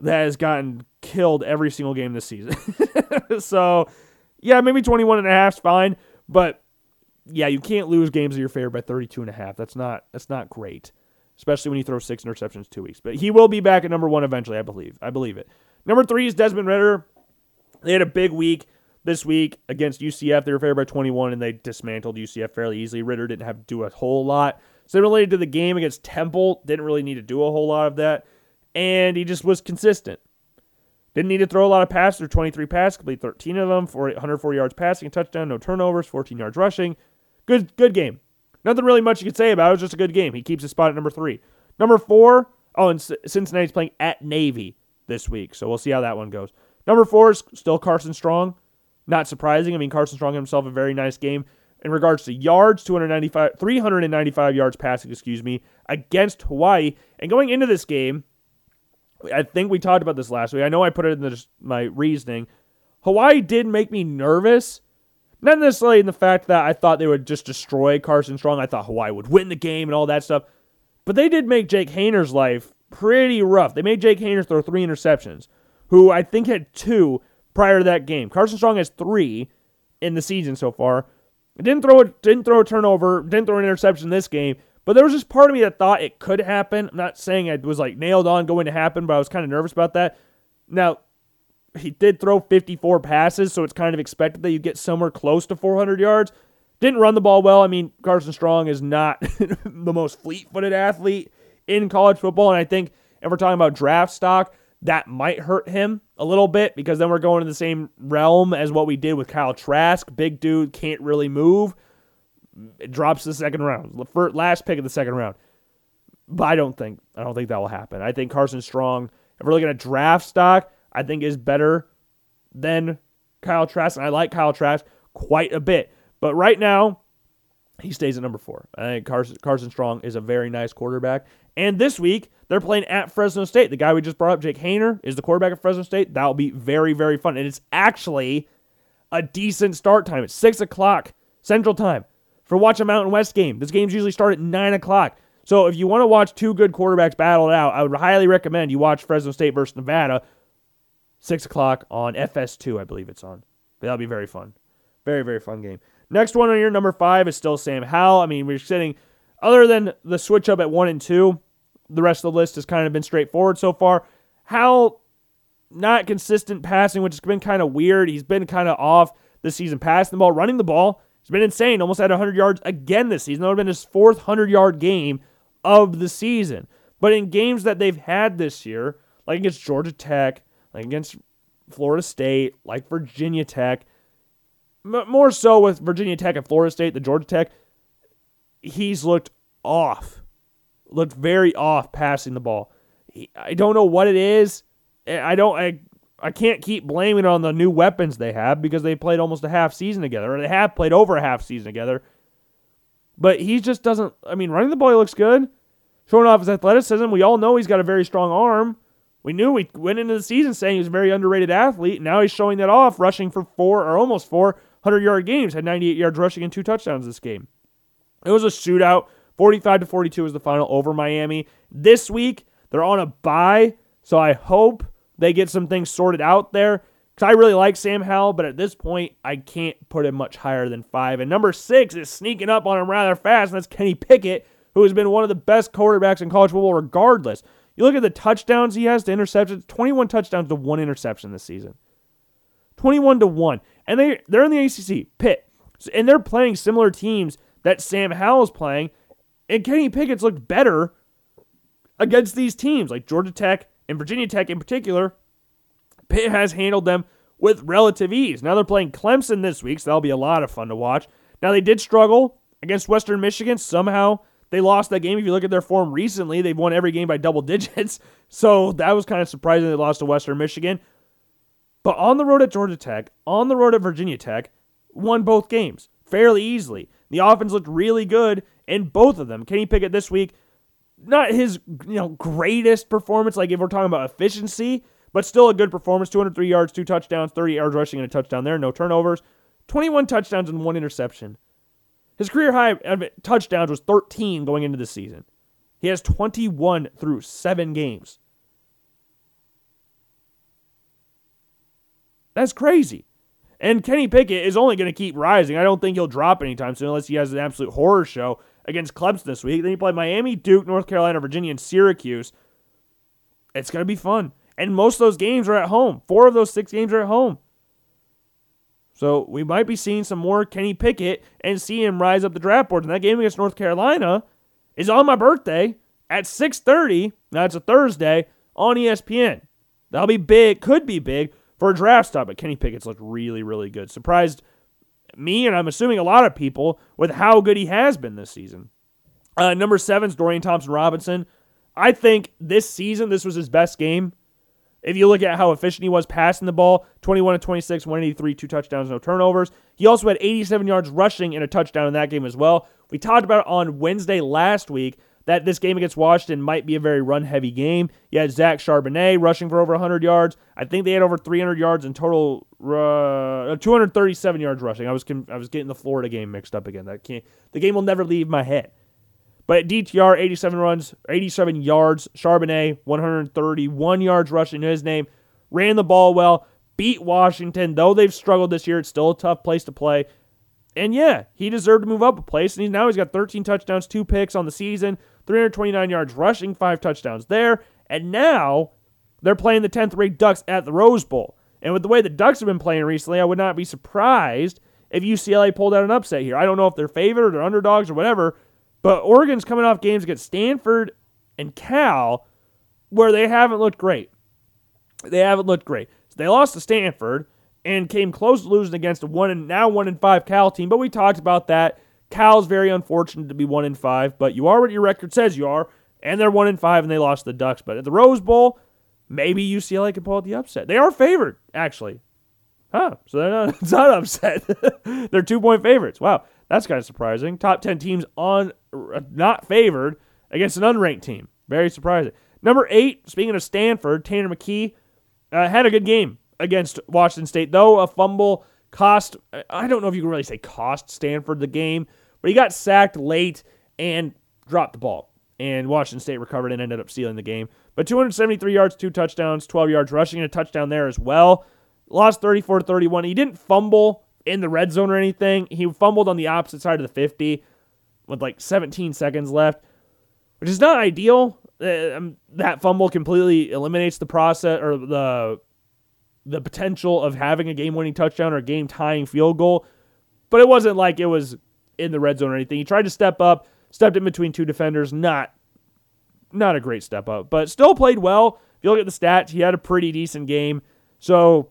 that has gotten killed every single game this season. so, yeah, maybe 21 and a half is fine, but yeah, you can't lose games that you're favored by 32 and a half. That's not that's not great, especially when you throw six interceptions two weeks. But he will be back at number 1 eventually, I believe. I believe it. Number 3 is Desmond Ridder. They had a big week this week against UCF. They were favored by 21 and they dismantled UCF fairly easily. Ridder didn't have to do a whole lot. Similarly to the game against Temple, didn't really need to do a whole lot of that. And he just was consistent. Didn't need to throw a lot of passes or 23 passes, complete 13 of them for 104 yards passing, a touchdown, no turnovers, 14 yards rushing. Good good game. Nothing really much you could say about it. It was just a good game. He keeps his spot at number three. Number four, oh, and Cincinnati's playing at Navy this week, so we'll see how that one goes. Number four is still Carson Strong. Not surprising. I mean, Carson Strong himself a very nice game in regards to yards, 295, 395 yards passing, excuse me, against Hawaii. And going into this game, I think we talked about this last week. I know I put it in the, my reasoning. Hawaii did make me nervous. Not necessarily in the fact that I thought they would just destroy Carson Strong. I thought Hawaii would win the game and all that stuff. But they did make Jake Haener's life pretty rough. They made Jake Haener throw three interceptions, who I think had two prior to that game. Carson Strong has three in the season so far. Didn't throw it, didn't throw a turnover, didn't throw an interception this game. But there was just part of me that thought it could happen. I'm not saying it was like nailed on going to happen, but I was kind of nervous about that. Now, he did throw 54 passes, so it's kind of expected that you get somewhere close to 400 yards. Didn't run the ball well. I mean, Carson Strong is not the most fleet footed athlete in college football. And I think if we're talking about draft stock, that might hurt him a little bit because then we're going in the same realm as what we did with Kyle Trask. Big dude can't really move. It drops the second round, last pick of the second round. But I don't think I don't think that will happen. I think Carson Strong, if we're looking at draft stock, I think is better than Kyle Trask, and I like Kyle Trask quite a bit. But right now, he stays at number four. I think Carson, Carson Strong is a very nice quarterback. And this week, they're playing at Fresno State. The guy we just brought up, Jake Haener, is the quarterback of Fresno State. That'll be very, very fun. And it's actually a decent start time. It's 6 o'clock Central Time for Watch a Mountain West game. This game's usually start at 9 o'clock. So if you want to watch two good quarterbacks battle it out, I would highly recommend you watch Fresno State versus Nevada, 6 o'clock on FS2, I believe it's on. But that'll be very fun. Very, very fun game. Next one on your number five is still Sam Howell. I mean, we're sitting, other than the switch up at one and two, the rest of the list has kind of been straightforward so far. Howell, not consistent passing, which has been kind of weird. He's been kind of off this season, passing the ball, running the ball. He's been insane. Almost had 100 yards again this season. That would have been his fourth 100 yard game of the season. But in games that they've had this year, like against Georgia Tech, like against Florida State, like Virginia Tech, more so with Virginia Tech and Florida State, the Georgia Tech, he's looked off, looked very off passing the ball. He, I don't know what it is. I don't. I I can't keep blaming on the new weapons they have because they played almost a half season together, or they have played over a half season together. But he just doesn't. I mean, running the ball looks good, showing off his athleticism. We all know he's got a very strong arm. We knew we went into the season saying he was a very underrated athlete. Now he's showing that off, rushing for four or almost four 100 yard games, had 98 yards rushing and two touchdowns this game. It was a shootout. 45 to 42 was the final over Miami. This week, they're on a bye, so I hope they get some things sorted out there. Because I really like Sam Howell, but at this point, I can't put him much higher than five. And number six is sneaking up on him rather fast, and that's Kenny Pickett, who has been one of the best quarterbacks in college football, regardless. You look at the touchdowns he has to interceptions 21 touchdowns to one interception this season. 21 to 1 and they they're in the ACC, Pitt, and they're playing similar teams that Sam Howell's playing, and Kenny Pickett's looked better against these teams like Georgia Tech and Virginia Tech in particular. Pitt has handled them with relative ease. Now they're playing Clemson this week, so that'll be a lot of fun to watch. Now they did struggle against Western Michigan. Somehow they lost that game. If you look at their form recently, they've won every game by double digits. So that was kind of surprising they lost to Western Michigan. But on the road at Georgia Tech, on the road at Virginia Tech, won both games fairly easily. The offense looked really good in both of them. Kenny Pickett this week, not his you know greatest performance, like if we're talking about efficiency, but still a good performance. 203 yards, two touchdowns, 30 yards rushing, and a touchdown there. No turnovers. 21 touchdowns and one interception. His career high touchdowns was 13 going into the season. He has 21 through seven games. That's crazy. And Kenny Pickett is only going to keep rising. I don't think he'll drop anytime soon unless he has an absolute horror show against Clemson this week. Then he played Miami, Duke, North Carolina, Virginia, and Syracuse. It's going to be fun. And most of those games are at home. Four of those six games are at home. So we might be seeing some more Kenny Pickett and see him rise up the draft board. And that game against North Carolina is on my birthday at 6:30. Now it's a Thursday on ESPN. That'll be big, could be big for a draft stop, but Kenny Pickett's looked really, really good. Surprised me and I'm assuming a lot of people with how good he has been this season. Uh, number seven is Dorian Thompson Robinson. I think this season, this was his best game. If you look at how efficient he was passing the ball, 21 to 26, 183, two touchdowns, no turnovers. He also had 87 yards rushing and a touchdown in that game as well. We talked about it on Wednesday last week that this game against Washington might be a very run heavy game. You had Zach Charbonnet rushing for over 100 yards. I think they had over 300 yards in total, uh, 237 yards rushing. I was I was getting the Florida game mixed up again. That can't the game will never leave my head. But DTR, 87 runs, 87 yards. Charbonnet, 131 yards rushing his name. Ran the ball well, beat Washington. Though they've struggled this year, it's still a tough place to play. And yeah, he deserved to move up a place. And now he's got 13 touchdowns, two picks on the season, 329 yards rushing, five touchdowns there. And now they're playing the 10th ranked Ducks at the Rose Bowl. And with the way the Ducks have been playing recently, I would not be surprised if UCLA pulled out an upset here. I don't know if they're favored or they're underdogs or whatever, but Oregon's coming off games against Stanford and Cal where they haven't looked great. They haven't looked great. So they lost to Stanford and came close to losing against a one and now one and five Cal team. But we talked about that. Cal's very unfortunate to be one in five, but you are what your record says you are, and they're one in five and they lost the Ducks. But at the Rose Bowl, maybe UCLA can pull out the upset. They are favored, actually. Huh. So they're not, it's not upset. they're two point favorites. Wow. That's kind of surprising. Top 10 teams on not favored against an unranked team. Very surprising. Number eight, speaking of Stanford, Tanner McKee uh, had a good game against Washington State, though a fumble cost, I don't know if you can really say cost Stanford the game, but he got sacked late and dropped the ball. And Washington State recovered and ended up stealing the game. But 273 yards, two touchdowns, 12 yards rushing, and a touchdown there as well. Lost 34 31. He didn't fumble in the red zone or anything. He fumbled on the opposite side of the 50 with like 17 seconds left, which is not ideal. Uh, um, that fumble completely eliminates the process or the the potential of having a game-winning touchdown or a game-tying field goal. But it wasn't like it was in the red zone or anything. He tried to step up, stepped in between two defenders. Not not a great step up, but still played well. If you look at the stats, he had a pretty decent game. So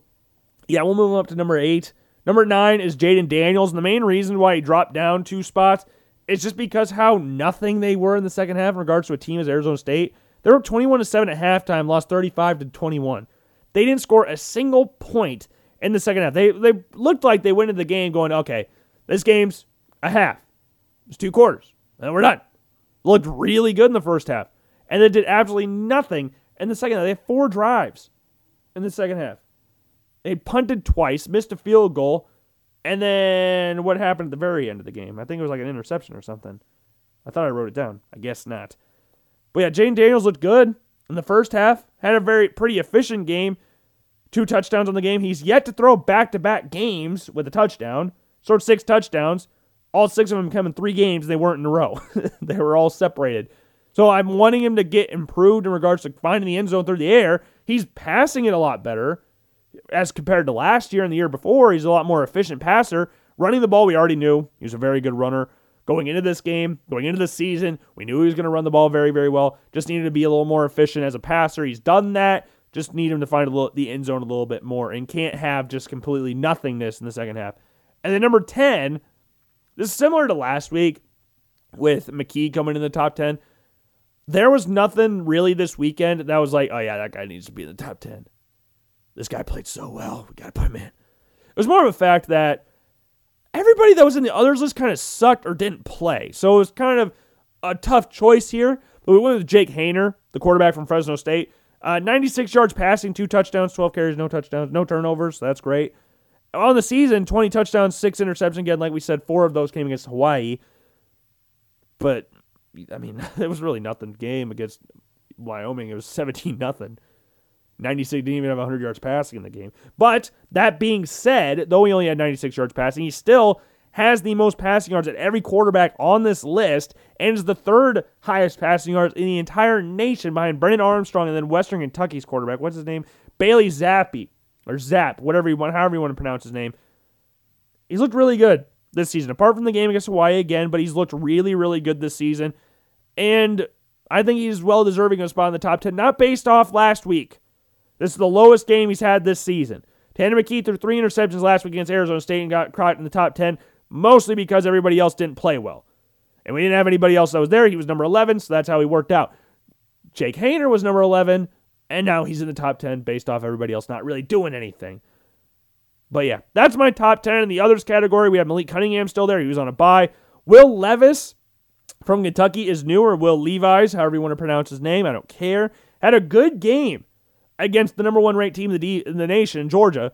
yeah, we'll move him up to number eight. Number nine is Jayden Daniels, and the main reason why he dropped down two spots is just because how nothing they were in the second half in regards to a team as Arizona State. They were 21 to 7 at halftime, lost 35 to 21. They didn't score a single point in the second half. They they looked like they went into the game going, okay, this game's a half. It's two quarters. And we're done. Looked really good in the first half. And they did absolutely nothing in the second half. They had four drives in the second half. They punted twice, missed a field goal, and then what happened at the very end of the game? I think it was like an interception or something. I thought I wrote it down. I guess not. But yeah, Jane Daniels looked good in the first half. Had a very pretty efficient game. Two touchdowns on the game. He's yet to throw back to back games with a touchdown. Scored six touchdowns. All six of them come in three games. They weren't in a row. they were all separated. So I'm wanting him to get improved in regards to finding the end zone through the air. He's passing it a lot better as compared to last year and the year before, he's a lot more efficient passer. Running the ball, we already knew he was a very good runner. Going into this game, going into the season, we knew he was going to run the ball very, very well. Just needed to be a little more efficient as a passer. He's done that. Just need him to find little, the end zone a little bit more and can't have just completely nothingness in the second half. And then number 10, this is similar to last week with McKee coming in the top 10. There was nothing really this weekend that was like, oh, yeah, that guy needs to be in the top 10 this guy played so well. We got to put him in. It was more of a fact that everybody that was in the others list kind of sucked or didn't play. So it was kind of a tough choice here. But we went with Jake Haener, the quarterback from Fresno State. Uh, 96 yards passing, two touchdowns, 12 carries, no touchdowns, no turnovers. So that's great. On the season, 20 touchdowns, six interceptions. Again, like we said, four of those came against Hawaii. But, I mean, it was really nothing game against Wyoming. It was 17 nothing. 96 didn't even have 100 yards passing in the game. But that being said, though he only had 96 yards passing, he still has the most passing yards at every quarterback on this list and is the third highest passing yards in the entire nation behind Brennan Armstrong and then Western Kentucky's quarterback. What's his name? Bailey Zappe or Zap, whatever you want, however you want to pronounce his name. He's looked really good this season, apart from the game against Hawaii again, but he's looked really, really good this season. And I think he's well deserving of a spot in the top 10, not based off last week. This is the lowest game he's had this season. Tanner McKee threw three interceptions last week against Arizona State and got caught in the top 10, mostly because everybody else didn't play well. And we didn't have anybody else that was there. He was number 11, so that's how he worked out. Jake Haener was number 11, and now he's in the top 10 based off everybody else not really doing anything. But yeah, that's my top 10. In the others category, we have Malik Cunningham still there. He was on a bye. Will Levis from Kentucky is new, or Will Levis, however you want to pronounce his name. I don't care. Had a good game against the number one ranked team in the, nation, Georgia,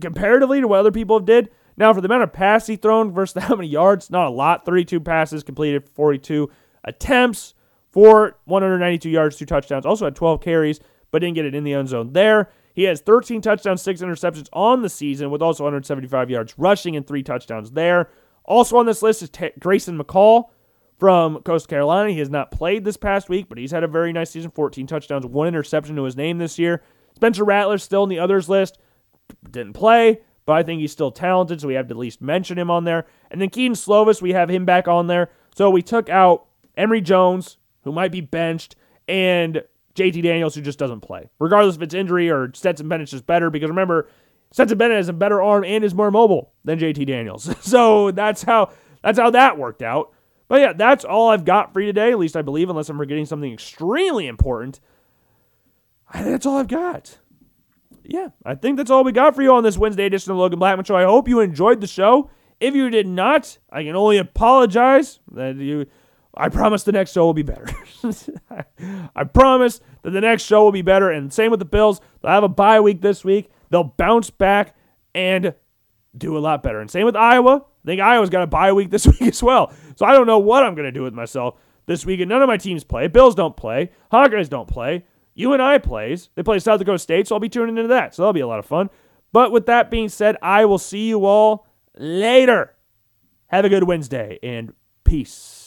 comparatively to what other people have did. Now, for the amount of passes he thrown versus how many yards, not a lot. 32 passes completed, 42 attempts for 192 yards, two touchdowns. Also had 12 carries, but didn't get it in the end zone there. He has 13 touchdowns, six interceptions on the season, with also 175 yards rushing and three touchdowns there. Also on this list is T- Grayson McCall from Coastal Carolina. He has not played this past week, but he's had a very nice season 14 touchdowns, one interception to his name this year. Spencer Rattler still in the others list. Didn't play, but I think he's still talented, so we have to at least mention him on there. And then Kedon Slovis, we have him back on there. So we took out Emory Jones, who might be benched, and JT Daniels, who just doesn't play. Regardless if it's injury or Stetson Bennett's just better, because remember, Stetson Bennett has a better arm and is more mobile than JT Daniels. so that's how that's how that worked out. But yeah, that's all I've got for you today, at least I believe, unless I'm forgetting something extremely important. I think that's all I've got. Yeah, I think that's all we got for you on this Wednesday edition of the Logan Blackman Show. I hope you enjoyed the show. If you did not, I can only apologize that you I promise the next show will be better. I promise that the next show will be better. And same with the Bills. They'll have a bye week this week. They'll bounce back and do a lot better. And same with Iowa. I think Iowa's got a bye week this week as well. So I don't know what I'm going to do with myself this week. And none of my teams play. Bills don't play. Hawkeyes don't play. UNI plays. They play South Dakota State, so I'll be tuning into that. So that'll be a lot of fun. But with that being said, I will see you all later. Have a good Wednesday and peace.